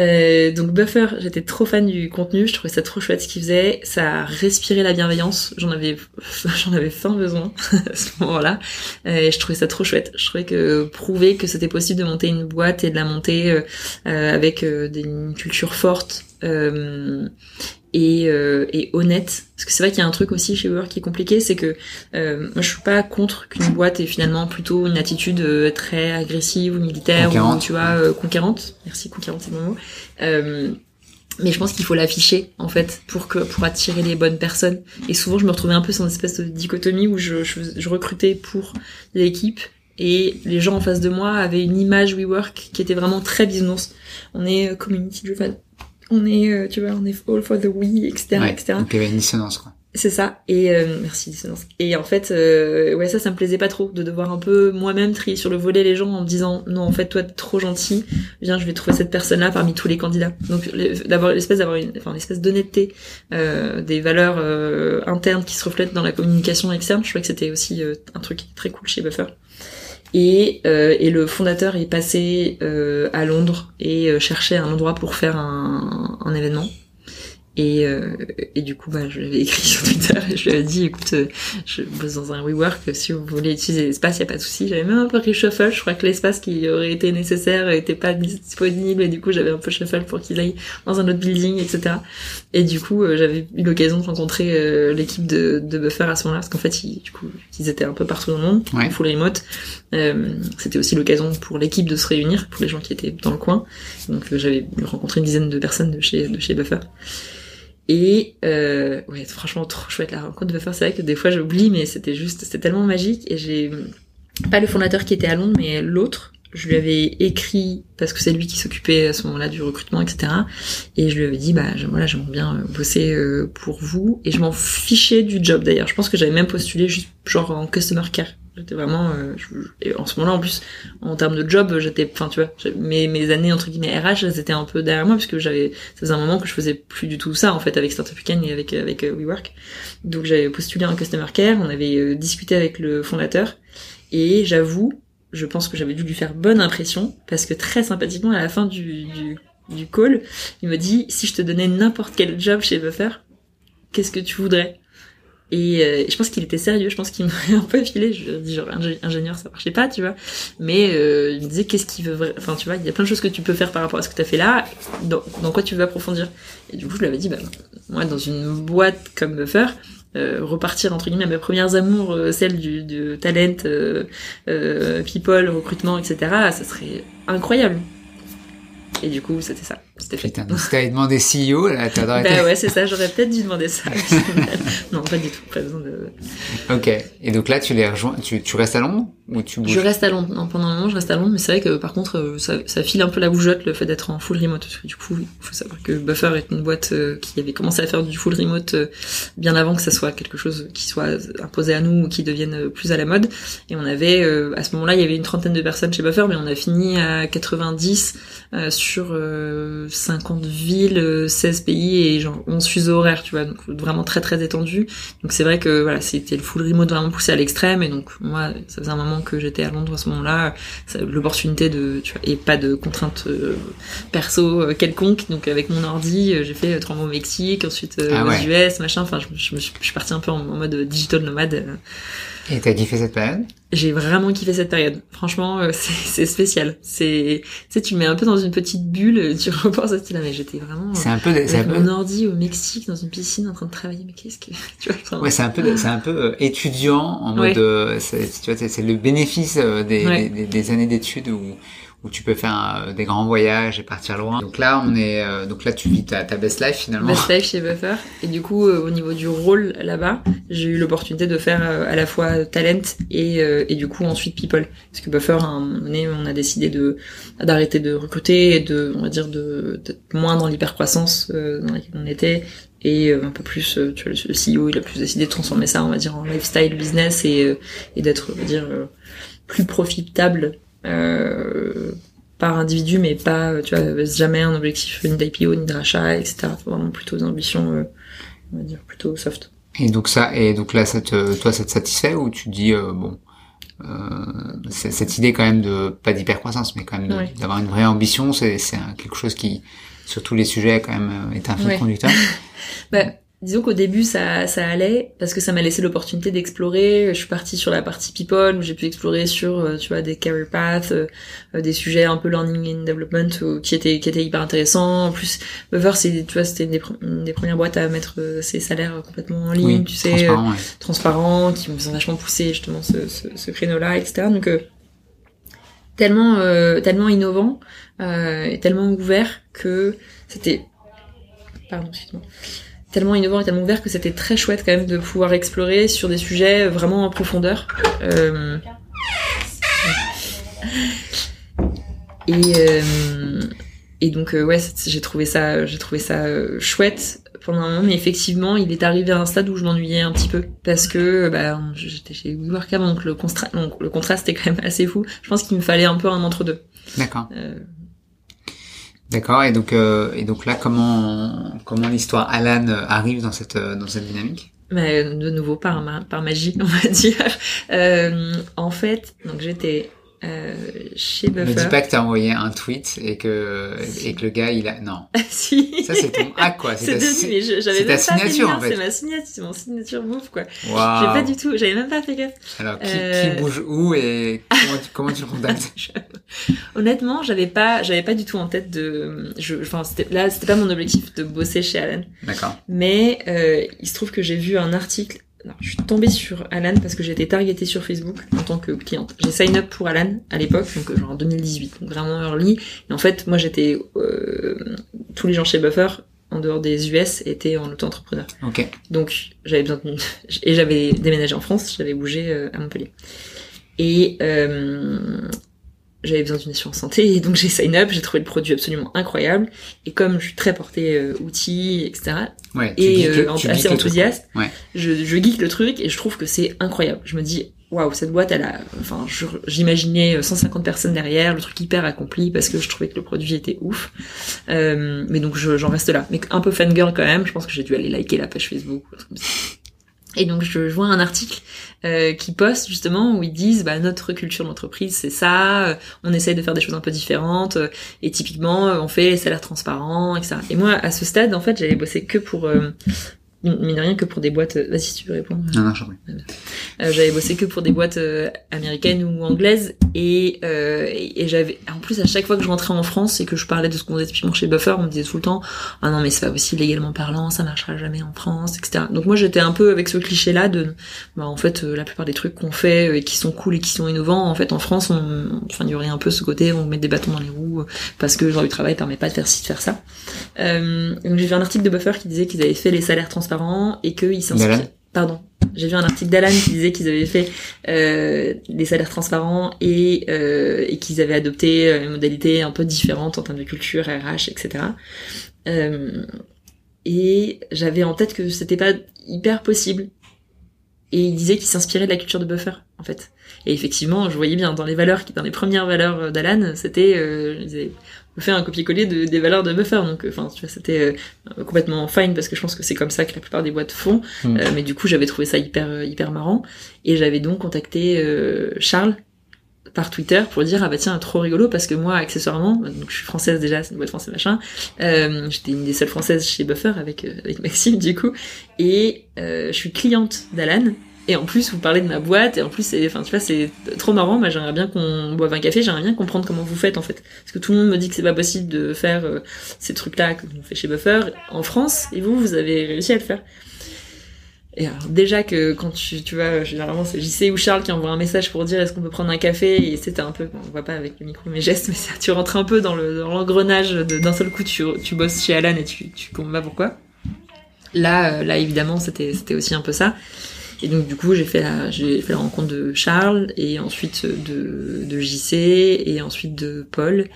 Speaker 2: Euh, donc Buffer, j'étais trop fan du contenu, je trouvais ça trop chouette ce qu'il faisait, ça respirait la bienveillance, j'en avais, j'en avais fin besoin à ce moment-là, Euh, et je trouvais ça trop chouette. Je trouvais que prouver que c'était possible de monter une boîte et de la monter euh, euh, avec euh, des, une culture forte euh, et, euh, et honnête, parce que c'est vrai qu'il y a un truc aussi chez Uber qui est compliqué, c'est que euh, moi je suis pas contre qu'une boîte ait finalement plutôt une attitude euh, très agressive ou militaire
Speaker 1: Conquérante.
Speaker 2: ou tu vois euh, conquérante. Merci conquérante c'est bon mot. Euh, mais je pense qu'il faut l'afficher en fait pour que pour attirer les bonnes personnes. Et souvent je me retrouvais un peu dans une espèce de dichotomie où je, je, je recrutais pour l'équipe et les gens en face de moi avaient une image WeWork qui était vraiment très business. On est community driven. On est, euh, tu vois, on est all for the we, etc.,
Speaker 1: Ouais,
Speaker 2: etc.
Speaker 1: Donc il y avait une dissonance, quoi.
Speaker 2: C'est ça. Et euh, merci dissonance. Et en fait, euh, ouais, ça, ça me plaisait pas trop de devoir un peu moi-même trier sur le volet les gens en me disant non, en fait, toi, t'es trop gentil. Viens, je vais trouver cette personne-là parmi tous les candidats. Donc, d'avoir l'espèce d'avoir une, enfin, l'espèce d'honnêteté, euh, des valeurs euh, internes qui se reflètent dans la communication externe. Je trouvais que c'était aussi euh, un truc très cool chez Buffer. Et, euh, et le fondateur est passé euh, à Londres et euh, cherchait un endroit pour faire un, un événement. Et, euh, et du coup, bah, je lui avais écrit sur Twitter et je lui avais dit, écoute, euh, je bosse dans un WeWork, si vous voulez utiliser l'espace, y a pas de souci. J'avais même un peu reshuffle, je crois que l'espace qui aurait été nécessaire était pas disponible et du coup, j'avais un peu shuffle pour qu'ils aillent dans un autre building, etc. Et du coup, euh, j'avais eu l'occasion de rencontrer euh, l'équipe de, de Buffer à ce moment-là, parce qu'en fait, ils, du coup, ils étaient un peu partout dans le monde,
Speaker 1: Ouais.
Speaker 2: full remote. Euh, C'était aussi l'occasion pour l'équipe de se réunir, pour les gens qui étaient dans le coin. Donc, j'avais rencontré une dizaine de personnes de chez, de chez Buffer. Et euh, ouais, franchement trop chouette la rencontre de Buffer. C'est vrai que des fois j'oublie, mais c'était juste, c'était tellement magique. Et j'ai pas le fondateur qui était à Londres, mais l'autre. Je lui avais écrit parce que c'est lui qui s'occupait à ce moment-là du recrutement, etc. Et je lui avais dit, bah voilà, j'aimerais bien euh, bosser euh, pour vous. Et je m'en fichais du job d'ailleurs. Je pense que j'avais même postulé juste genre en customer care. J'étais vraiment, euh, je- en ce moment-là en plus, en termes de job, j'étais, enfin tu vois, mes mes années entre guillemets RH, elles étaient un peu derrière moi puisque j'avais, ça faisait un moment que je faisais plus du tout ça en fait avec Startup Weekend et avec avec euh, WeWork. Donc j'avais postulé en customer care, on avait euh, discuté avec le fondateur et j'avoue, je pense que j'avais dû lui faire bonne impression parce que très sympathiquement à la fin du du, du call, il me dit si je te donnais n'importe quel job chez Buffer, qu'est-ce que tu voudrais? Et euh, je pense qu'il était sérieux, je pense qu'il m'aurait un peu filé, je dit genre ingé- ingénieur ça marchait pas, tu vois. Mais euh, il me disait qu'est-ce qu'il veut enfin tu vois, il y a plein de choses que tu peux faire par rapport à ce que tu as fait là, dans, quoi tu veux approfondir. Et du coup, je lui avais dit bah moi dans une boîte comme Buffer, euh, repartir entre guillemets à mes premières amours, celles du, du talent, people, recrutement, etc. Ça serait incroyable. Et du coup, c'était ça. C'était.
Speaker 1: Putain, donc si t'avais demandé CEO, là, t'aurais.
Speaker 2: Bah ouais, c'est ça, j'aurais peut-être dû demander ça. non, pas du tout, pas besoin de...
Speaker 1: Ok. Et donc là, tu les rejoins, tu, tu restes à Londres ou tu bouges?
Speaker 2: Je reste à Londres. Non, pendant un moment, je reste à Londres, mais c'est vrai que par contre, euh, ça, ça file un peu la bougeotte le fait d'être en full remote. Parce que du coup, il faut savoir que Buffer est une boîte euh, qui avait commencé à faire du full remote euh, bien avant que ça soit quelque chose qui soit imposé à nous ou qui devienne plus à la mode. Et on avait, à ce moment-là, il y avait une trentaine de personnes chez Buffer, mais on a fini à 90 euh, sur 50 villes, euh, 16 pays et genre 11 fuseaux horaires, tu vois. Donc vraiment très très étendu. Donc c'est vrai que voilà, c'était le full remote vraiment poussé à l'extrême. Et donc moi, ça faisait un moment que j'étais à Londres à ce moment-là. L'opportunité de, tu vois, et pas de contraintes euh, perso euh, quelconque. Donc avec mon ordi, euh, j'ai fait trois mois au Mexique, ensuite euh,
Speaker 1: Ah
Speaker 2: aux. US, machin. Enfin, je, je, je, je suis partie un peu en, en mode digital nomade. euh.
Speaker 1: Et t'as kiffé cette période?
Speaker 2: J'ai vraiment kiffé cette période. Franchement, euh, c'est spécial. C'est, tu tu me mets un peu dans une petite bulle, euh, tu repenses à ce là mais j'étais vraiment euh,
Speaker 1: C'est un peu, c'est un peu,
Speaker 2: mon ordi au Mexique dans une piscine en train de travailler. Mais qu'est-ce que, tu vois,
Speaker 1: ouais, c'est un peu, c'est un peu euh, étudiant en mode,
Speaker 2: Ouais.
Speaker 1: euh, tu vois, c'est le bénéfice euh, des,
Speaker 2: Ouais.
Speaker 1: des, des années d'études où où tu peux faire euh, des grands voyages et partir loin. Donc là, on est, euh, donc là, tu vis ta, ta best life finalement.
Speaker 2: Best Life chez Buffer. Et du coup, euh, au niveau du rôle là-bas, j'ai eu l'opportunité de faire à la fois talent et, et du coup ensuite people. Parce que Buffer, à un moment donné, on a décidé de d'arrêter de recruter et de, on va dire, de d'être moins dans l'hypercroissance dans laquelle on était et un peu plus, tu vois, le CEO, il a plus décidé de transformer ça, on va dire, en lifestyle business et, et d'être, on va dire, plus profitable par individu, mais pas, euh, tu vois, jamais un objectif ni d'IPO, ni de rachat, etc. Vraiment plutôt des ambitions, euh, on va dire, plutôt soft.
Speaker 1: Et donc ça, et donc là, ça te, toi, ça te satisfait ou tu dis euh, bon, euh, cette idée quand même de pas d'hypercroissance, mais quand même
Speaker 2: Ouais.
Speaker 1: d'avoir une vraie ambition, c'est quelque chose qui, sur tous les sujets, quand même, euh, est un fil
Speaker 2: Ouais.
Speaker 1: conducteur?
Speaker 2: Bah, disons qu'au début ça, ça allait parce que ça m'a laissé l'opportunité d'explorer. Je suis partie sur la partie people où j'ai pu explorer sur euh, tu vois des career paths, euh, des sujets un peu learning and development euh, qui étaient qui étaient hyper intéressants. En plus, Buffer c'est tu vois c'était une des, pre- une des premières boîtes à mettre euh, ses salaires complètement en ligne,
Speaker 1: Oui,
Speaker 2: tu sais,
Speaker 1: transparent, ouais.
Speaker 2: transparent, qui me faisait vachement pousser justement ce, ce, ce créneau-là, etc. Donc tellement euh, tellement innovant euh, et tellement ouvert que c'était pardon excuse-moi tellement innovant et tellement ouvert que c'était très chouette quand même de pouvoir explorer sur des sujets vraiment en profondeur. Euh, Et euh, et donc euh, ouais, j'ai trouvé ça j'ai trouvé ça chouette pendant un moment, mais effectivement, il est arrivé à un stade où je m'ennuyais un petit peu parce que bah j'étais chez WeWork avant, donc le contraste donc le contraste est quand même assez fou. Je pense qu'il me fallait un peu un entre deux.
Speaker 1: D'accord.
Speaker 2: Euh,
Speaker 1: D'accord. Et donc, euh, et donc là, comment, comment l'histoire Alan euh, arrive dans cette, euh, dans cette dynamique?
Speaker 2: Mais de nouveau par, ma- par magie, on va dire. Euh, en fait, donc j'étais euh, chez
Speaker 1: Ne
Speaker 2: Buffer.
Speaker 1: dis pas que t'as envoyé un tweet et que, et que le gars, il a, non.
Speaker 2: si.
Speaker 1: Ça, c'est ton hack, quoi.
Speaker 2: C'est
Speaker 1: ta
Speaker 2: devenu,
Speaker 1: si-
Speaker 2: j'avais même pas
Speaker 1: signature, en fait.
Speaker 2: C'est ma signature, c'est mon signature move, quoi. J'ai
Speaker 1: Waouh.
Speaker 2: pas du tout, j'avais même pas fait gaffe.
Speaker 1: Alors, qui,
Speaker 2: Euh,
Speaker 1: qui bouge où et comment tu, comment tu le contactes
Speaker 2: Honnêtement, j'avais pas, j'avais pas du tout en tête de, je, enfin, là, c'était pas mon objectif de bosser chez Alan.
Speaker 1: D'accord.
Speaker 2: Mais, euh, il se trouve que j'ai vu un article, non, je suis tombée sur Alan parce que j'ai été targetée sur Facebook en tant que cliente. J'ai sign up pour Alan à l'époque, donc euh, genre en 2018, donc vraiment early. Et en fait, moi j'étais, euh, tous les gens chez Buffer, en dehors des US, étaient en auto-entrepreneur.
Speaker 1: Ok.
Speaker 2: Donc j'avais besoin de... et j'avais déménagé en France, j'avais bougé euh, à Montpellier. Et euh, j'avais besoin d'une assurance santé et donc j'ai sign up, j'ai trouvé le produit absolument incroyable et comme je suis très portée euh, outils etc
Speaker 1: Ouais.
Speaker 2: et
Speaker 1: le-
Speaker 2: euh, assez
Speaker 1: truc.
Speaker 2: enthousiaste,
Speaker 1: Ouais.
Speaker 2: je, je geek le truc et je trouve que c'est incroyable. Je me dis waouh cette boîte elle a, enfin j'imaginais 150 personnes derrière, le truc hyper accompli parce que je trouvais que le produit était ouf. Euh, mais donc je- j'en reste là, mais un peu fangirl quand même. Je pense que j'ai dû aller liker la page Facebook. ou Et donc je, je vois un article euh, qui poste justement où ils disent bah notre culture d'entreprise c'est ça, euh, on essaye de faire des choses un peu différentes euh, et typiquement euh, on fait les salaires transparents etc. Et moi à ce stade en fait j'avais bossé que pour mine de rien que pour des boîtes. Vas-y si tu veux répondre.
Speaker 1: Non, non, j'en prie.
Speaker 2: Euh, j'avais bossé que pour des boîtes euh, américaines ou anglaises et, euh, et, et j'avais en plus à chaque fois que je rentrais en France et que je parlais de ce qu'on faisait typiquement chez Buffer, on me disait tout le temps ah non mais c'est pas possible légalement parlant, ça marchera jamais en France, etc. Donc moi j'étais un peu avec ce cliché là de bah en fait euh, la plupart des trucs qu'on fait euh, et qui sont cool et qui sont innovants en fait en France on enfin il y aurait un peu ce côté on met des bâtons dans les roues ou parce que le genre du travail permet pas de faire ci, de faire ça. Euh, donc j'ai vu un article de Buffer qui disait qu'ils avaient fait les salaires transparents et qu'ils s'inspiraient. Pardon. J'ai vu un article d'Alan qui disait qu'ils avaient fait euh, des salaires transparents et, euh, et qu'ils avaient adopté une modalité un peu différente en termes de culture, RH, etc. Euh, et j'avais en tête que c'était pas hyper possible. Et il disait qu'il s'inspirait de la culture de Buffer, en fait. Et effectivement, je voyais bien dans les valeurs, dans les premières valeurs d'Alan, c'était, euh, fait un copier-coller de, des valeurs de Buffer. Donc, enfin, tu vois, c'était euh, complètement fine parce que je pense que c'est comme ça que la plupart des boîtes font. Hmm. Euh, mais du coup, j'avais trouvé ça hyper, hyper marrant. Et j'avais donc contacté Charles, par Twitter pour dire ah bah tiens trop rigolo parce que moi accessoirement donc je suis française déjà c'est une boîte française machin euh, j'étais une des seules françaises chez Buffer avec euh, avec Maxime du coup et euh, je suis cliente d'Alan et en plus vous parlez de ma boîte et en plus c'est enfin tu vois c'est trop marrant. Moi j'aimerais bien qu'on boive un café j'aimerais bien comprendre comment vous faites en fait. Parce que tout le monde me dit que c'est pas possible de faire euh, ces trucs là que vous fait chez Buffer. En France et vous vous avez réussi à le faire. Et alors, déjà que quand tu, tu vois, généralement c'est JC ou Charles qui envoie un message pour dire est-ce qu'on peut prendre un café? Et c'était un peu, on voit pas avec le micro mes gestes, mais ça, tu rentres un peu dans le dans l'engrenage d'un seul coup tu, tu bosses chez Alan et tu tu comprends pas pourquoi? Là euh, là évidemment c'était c'était aussi un peu ça. Et donc du coup j'ai fait la j'ai fait la rencontre de Charles et ensuite de de JC et ensuite de Paul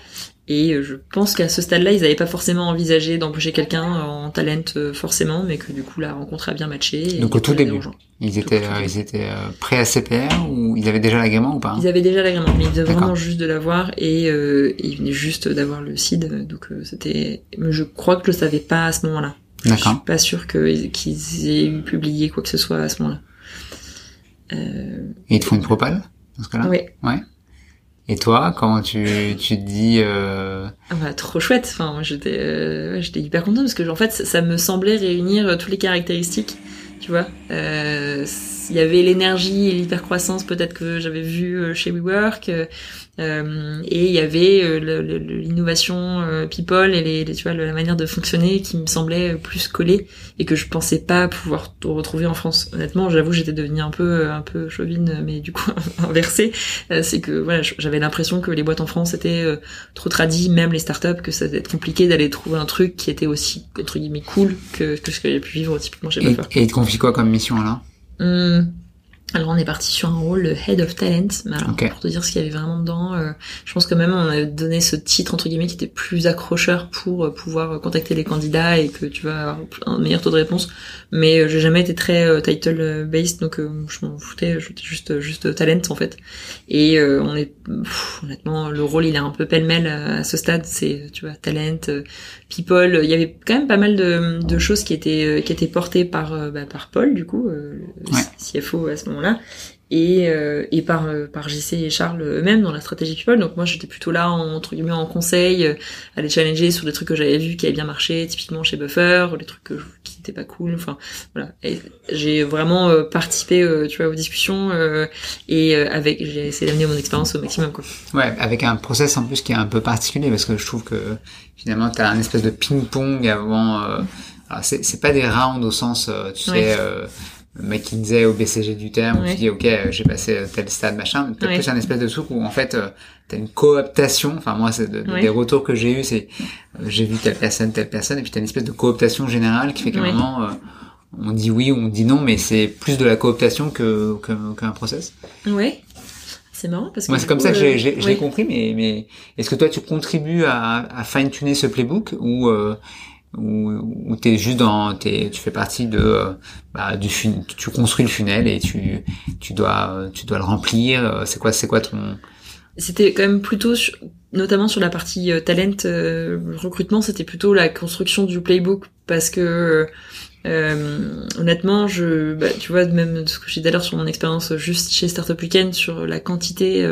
Speaker 2: et euh, je pense qu'à ce stade-là, ils n'avaient pas forcément envisagé d'embaucher quelqu'un en talent euh, forcément, mais que du coup la rencontre a bien matché.
Speaker 1: Donc au tout début, ils étaient, euh, ils étaient prêts à CPR ou ils avaient déjà l'agrément ou pas?
Speaker 2: Ils avaient déjà l'agrément, mais ils venaient vraiment juste de l'avoir et, euh, ils venaient juste d'avoir le CID, donc c'était. Mais je crois que je le savais pas à ce moment-là. D'accord. Je suis pas sûr qu'ils aient publié quoi que ce soit à ce moment-là.
Speaker 1: Euh... Et ils te font une propale dans ce cas-là
Speaker 2: Oui.
Speaker 1: Ouais. Et toi, comment tu, tu te dis euh...
Speaker 2: ah bah, Trop chouette. Enfin, j'étais euh, j'étais hyper contente parce que en fait, ça, me semblait réunir euh, toutes les caractéristiques. Tu vois, euh, il y avait l'énergie et l'hypercroissance peut-être que j'avais vu chez WeWork. Euh, et il y avait euh, l'innovation euh, people et les, tu vois la manière de fonctionner qui me semblait plus collée et que je pensais pas pouvoir retrouver en France. Honnêtement, j'avoue, j'étais devenue un peu un peu chauvine, mais du coup inversée. c'est que voilà, j'avais l'impression que les boîtes en France étaient trop tradies, même les startups, que ça allait être compliqué d'aller trouver un truc qui était aussi entre guillemets cool que, que ce que j'ai pu vivre typiquement chez.
Speaker 1: Et, et te confie quoi comme mission là
Speaker 2: alors on est parti sur un rôle Head of Talent, mais alors pour te dire ce qu'il y avait vraiment dedans, euh, je pense que même on a donné ce titre entre guillemets qui était plus accrocheur pour euh, pouvoir contacter les candidats et que tu vas avoir un meilleur taux de réponse. Mais euh, j'ai jamais été très title based, donc je m'en foutais, j'étais juste juste talent en fait. Et on est honnêtement le rôle il est un peu pêle-mêle à ce stade, c'est tu vois talent, people. Il y avait quand même pas mal de, de choses qui étaient qui étaient portées par bah, par Paul du coup, le CFO à ce moment et, euh, et par euh, par JC et Charles eux-mêmes dans la stratégie people. Donc moi j'étais plutôt là en, entre guillemets en conseil, euh, à les challenger sur des trucs que j'avais vus qui avaient bien marché, typiquement chez Buffer, les trucs que, qui n'étaient pas cool. Enfin voilà, j'ai vraiment participé, tu vois, aux discussions et avec j'ai essayé d'amener mon expérience au maximum quoi.
Speaker 1: Ouais, avec un process en plus qui est un peu particulier parce que je trouve que finalement t'as un espèce de ping-pong avant. c'est pas des rounds au sens, tu sais McKinsey au BCG du terme, où tu dis, ok, euh, j'ai passé euh, tel stade, machin, t'as plus un espèce de truc où, en fait, euh, t'as une cooptation, enfin, moi, c'est des retours que j'ai eu, c'est, j'ai vu telle personne, telle personne, et puis t'as une espèce de cooptation générale qui fait qu'à un moment, on dit oui ou on dit non, mais c'est plus de la cooptation que, qu'un process.
Speaker 2: Ouais. C'est marrant parce que.
Speaker 1: Moi, c'est comme ça que j'ai, j'ai, compris, mais, mais est-ce que toi, tu contribues à, à fine-tuner ce playbook ou, ou, ou t'es juste dans t'es, tu fais partie de euh, bah, du fun, tu construis le funnel et tu tu dois tu dois le remplir. Euh, c'est quoi c'est quoi ton
Speaker 2: c'était quand même plutôt notamment sur la partie euh, talent recrutement c'était plutôt la construction du playbook parce que honnêtement je bah, tu vois même ce que j'ai dit sur mon expérience juste chez Startup Weekend sur la quantité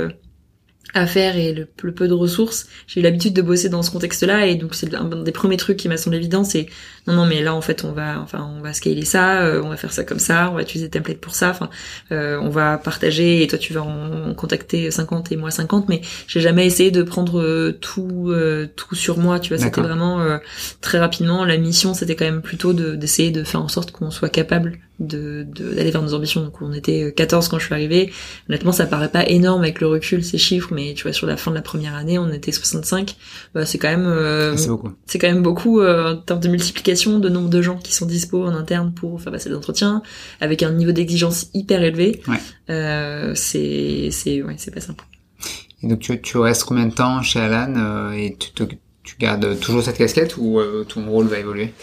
Speaker 2: à faire et le, peu de ressources, j'ai eu l'habitude de bosser dans ce contexte-là et donc c'est un des premiers trucs qui m'a semblé évident, c'est non non mais là en fait on va enfin on va scaler ça, euh, on va faire ça comme ça, on va utiliser template pour ça, enfin euh, on va partager et toi tu vas en, contacter 50 et moi 50 mais j'ai jamais essayé de prendre euh, tout tout sur moi, tu vois, c'était vraiment très rapidement la mission c'était quand même plutôt d'essayer de faire en sorte qu'on soit capable de d'aller vers nos ambitions. Donc on était 14 quand je suis arrivée. Honnêtement, ça paraît pas énorme avec le recul ces chiffres mais tu vois sur la fin de la première année on était 65 bah, c'est quand même euh,
Speaker 1: beaucoup
Speaker 2: c'est quand même beaucoup euh, en termes de multiplication de nombre de gens qui sont dispo en interne pour faire passer des entretiens avec un niveau d'exigence hyper élevé
Speaker 1: Ouais.
Speaker 2: euh, c'est c'est ouais c'est pas simple
Speaker 1: Et donc tu, tu restes combien de temps chez Alan euh, et tu, te- tu gardes toujours cette casquette ou euh, ton rôle va évoluer?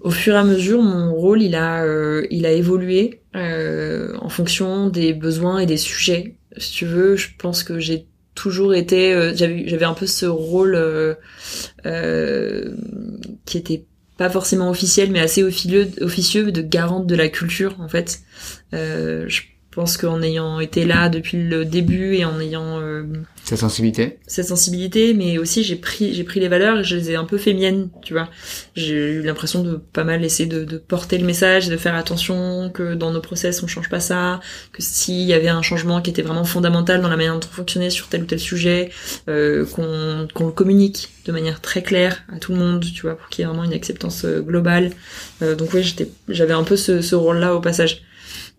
Speaker 2: Au fur et à mesure, mon rôle, il a, il a évolué en fonction des besoins et des sujets. Si tu veux, je pense que j'ai toujours été, euh, j'avais, j'avais un peu ce rôle euh, euh, qui était pas forcément officiel, mais assez officieux, officieux de garante de la culture, en fait. Euh, pense qu'en ayant été là depuis le début et en ayant euh,
Speaker 1: Cette sensibilité
Speaker 2: cette sensibilité, mais aussi j'ai pris j'ai pris les valeurs et je les ai un peu fait miennes, tu vois. J'ai eu l'impression de pas mal essayer de, de porter le message, de faire attention que dans nos process on change pas ça, que s'il y avait un changement qui était vraiment fondamental dans la manière dont on fonctionnait sur tel ou tel sujet, euh, qu'on qu'on le communique de manière très claire à tout le monde, tu vois, pour qu'il y ait vraiment une acceptance euh, globale. Euh, donc oui, j'étais j'avais un peu ce, ce rôle-là au passage.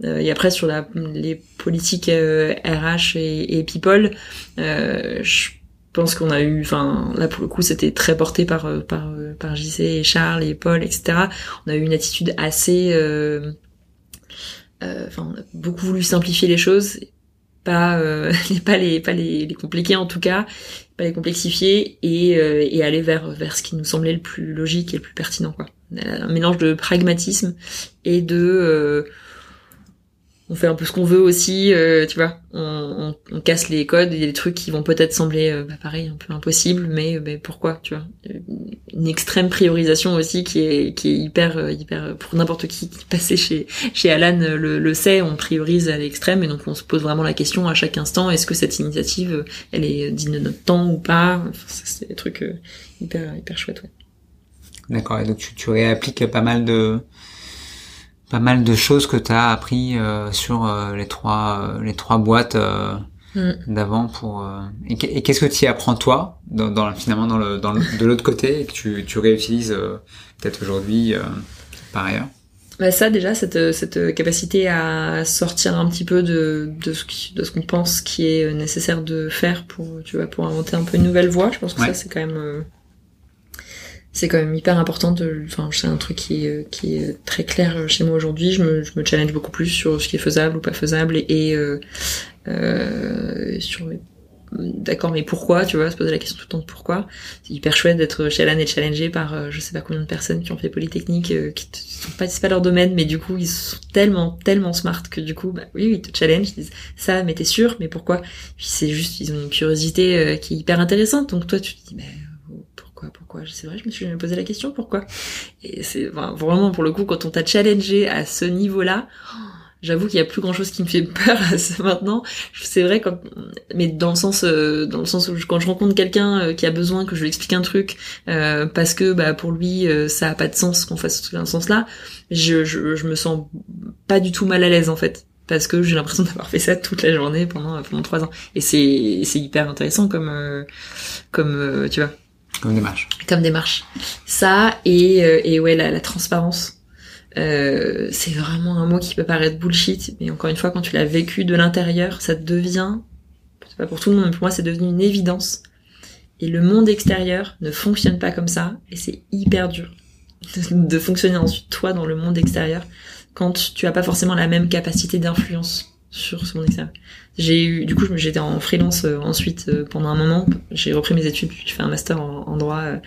Speaker 2: Euh, et après sur la, les politiques euh, RH et, et people, euh, je pense qu'on a eu, enfin là pour le coup c'était très porté par euh, par euh, par JC et Charles et Paul, etc. On a eu une attitude assez, euh, euh, enfin on a beaucoup voulu simplifier les choses, pas euh, pas les pas les, les compliquer en tout cas, pas les complexifier et euh, et aller vers vers ce qui nous semblait le plus logique et le plus pertinent quoi. Un mélange de pragmatisme et de euh, on fait un peu ce qu'on veut aussi, euh, tu vois. On, on, on casse les codes, il y a des trucs qui vont peut-être sembler, euh, bah, pareil, un peu impossibles, mais, euh, mais pourquoi, tu vois. Euh, Une extrême priorisation aussi qui est, qui est hyper, euh, hyper, pour n'importe qui qui passait chez, chez Alan euh, le, le sait, on priorise à l'extrême et donc on se pose vraiment la question à chaque instant, est-ce que cette initiative, euh, elle est digne de notre temps ou pas? Enfin, c'est des trucs euh, hyper, hyper chouettes, ouais.
Speaker 1: D'accord. Et donc tu, tu réappliques pas mal de pas mal de choses que tu as appris euh, sur euh, les trois euh, les trois boîtes euh,
Speaker 2: Mm.
Speaker 1: d'avant pour euh, et, qu'est- et qu'est-ce que tu y apprends toi dans, dans finalement dans le dans le, de l'autre côté et que tu tu réutilises euh, peut-être aujourd'hui euh, par ailleurs?
Speaker 2: Bah ça déjà cette cette capacité à sortir un petit peu de de ce qui, de ce qu'on pense qui est nécessaire de faire pour tu vois pour inventer un peu une nouvelle voie je pense que
Speaker 1: Ouais.
Speaker 2: ça c'est quand même euh, c'est quand même hyper important de enfin c'est un truc qui est qui est très clair chez moi aujourd'hui. Je me je me challenge beaucoup plus sur ce qui est faisable ou pas faisable et, euh, euh, sur d'accord mais pourquoi tu vois se poser la question tout le temps de pourquoi. C'est hyper chouette d'être Alan et challengé par euh, je sais pas combien de personnes qui ont fait Polytechnique euh, qui sont pas c'est pas leur domaine mais du coup ils sont tellement tellement smart que du coup bah oui ils te challenge ils disent ça mais t'es sûr mais pourquoi? Puis c'est juste ils ont une curiosité euh, qui est hyper intéressante. Donc toi tu te dis bah euh, pourquoi pourquoi c'est vrai je me suis jamais posé la question pourquoi et c'est enfin, vraiment pour le coup quand on t'a challengé à ce niveau là J'avoue qu'il y a plus grand chose qui me fait peur maintenant. C'est vrai quand, mais dans le sens, euh, dans le sens où je- quand je rencontre quelqu'un euh, qui a besoin que je lui explique un truc, euh, parce que bah pour lui euh, ça a pas de sens qu'on fasse ce truc dans ce sens-là, je, je, je me sens pas du tout mal à l'aise en fait. Parce que j'ai l'impression d'avoir fait ça toute la journée pendant pendant trois ans et c'est c'est hyper intéressant comme euh, comme tu vois
Speaker 1: Comme démarche.
Speaker 2: comme démarche. Ça et euh, et ouais la, transparence. Euh, c'est vraiment un mot qui peut paraître bullshit, mais encore une fois, quand tu l'as vécu de l'intérieur, ça devient, c'est pas pour tout le monde, mais pour moi, c'est devenu une évidence. Et le monde extérieur ne fonctionne pas comme ça, et c'est hyper dur de, de fonctionner ensuite toi dans le monde extérieur quand tu as pas forcément la même capacité d'influence sur monde extérieur. J'ai eu, du coup, j'étais en freelance euh, ensuite euh, pendant un moment. J'ai repris mes études, puis j'ai fait un master en, en droit euh,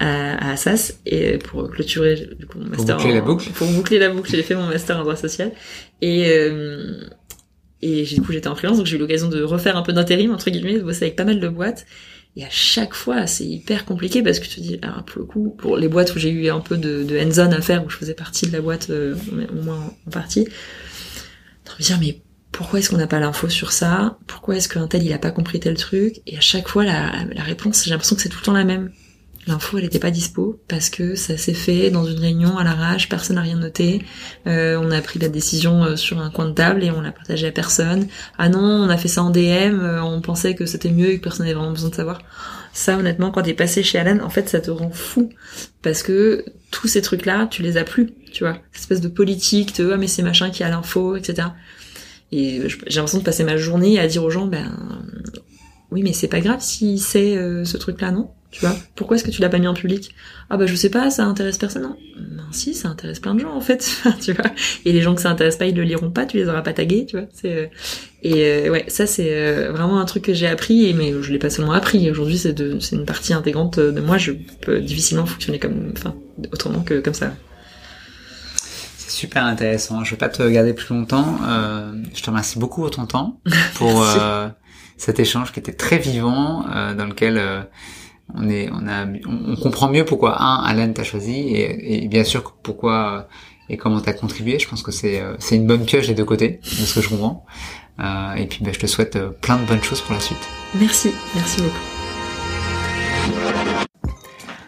Speaker 2: à, à Assas et pour clôturer du coup mon master
Speaker 1: boucler
Speaker 2: en-
Speaker 1: la boucle.
Speaker 2: pour boucler la boucle j'ai fait mon master en droit social et euh, et du coup j'étais en freelance donc j'ai eu l'occasion de refaire un peu d'intérim entre guillemets de bosser avec pas mal de boîtes et à chaque fois c'est hyper compliqué parce que tu te dis alors pour le coup pour les boîtes où j'ai eu un peu de, de hands-on à faire où je faisais partie de la boîte euh, au moins en, partie de me dire mais pourquoi est-ce qu'on n'a pas l'info sur ça? Pourquoi est-ce qu'un tel il a pas compris tel truc? Et à chaque fois la, réponse, j'ai l'impression que c'est tout le temps la même. L'info elle était pas dispo parce que ça s'est fait dans une réunion à l'arrache, personne n'a rien noté. Euh, on a pris la décision euh, sur un coin de table et on l'a partagé à personne. Ah non, on a fait ça en DM, euh, on pensait que c'était mieux et que personne n'avait vraiment besoin de savoir. Ça honnêtement quand t'es passé chez Alan, en fait ça te rend fou parce que tous ces trucs là, tu les as plus, tu vois. Espèce de politique de ah mais c'est machin qui a l'info, etc. Et j'ai l'impression de passer ma journée à dire aux gens, ben oui, mais c'est pas grave s'il sait euh, ce truc-là, non? Tu vois? Pourquoi est-ce que tu l'as pas mis en public? Ah bah je sais pas, ça intéresse personne. Non, ben, si, ça intéresse plein de gens en fait, tu vois. Et les gens que ça intéresse pas, ils le liront pas, tu les auras pas tagués, tu vois. C'est euh, et euh, ouais, ça c'est vraiment un truc que j'ai appris, et mais je l'ai pas seulement appris. Aujourd'hui, c'est de, c'est une partie intégrante de moi. Je peux difficilement fonctionner comme, enfin, autrement que comme ça.
Speaker 1: Super intéressant. Je vais pas te garder plus longtemps. je te remercie beaucoup pour ton temps, pour cet échange qui était très vivant, euh, dans lequel euh, on est, on a, on, comprend mieux pourquoi un Alan t'a choisi et, et, bien sûr pourquoi euh, et comment t'as contribué. Je pense que c'est c'est une bonne pioche des deux côtés, de ce que je comprends. Euh, et puis bah, je te souhaite plein de bonnes choses pour la suite.
Speaker 2: Merci, merci beaucoup.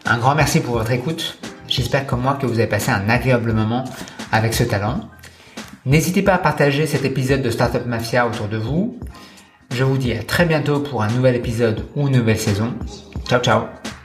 Speaker 1: Un grand merci pour votre écoute. J'espère comme moi que vous avez passé un agréable moment avec ce talent. N'hésitez pas à partager cet épisode de Startup Mafia autour de vous. Je vous dis à très bientôt pour un nouvel épisode ou une nouvelle saison. Ciao ciao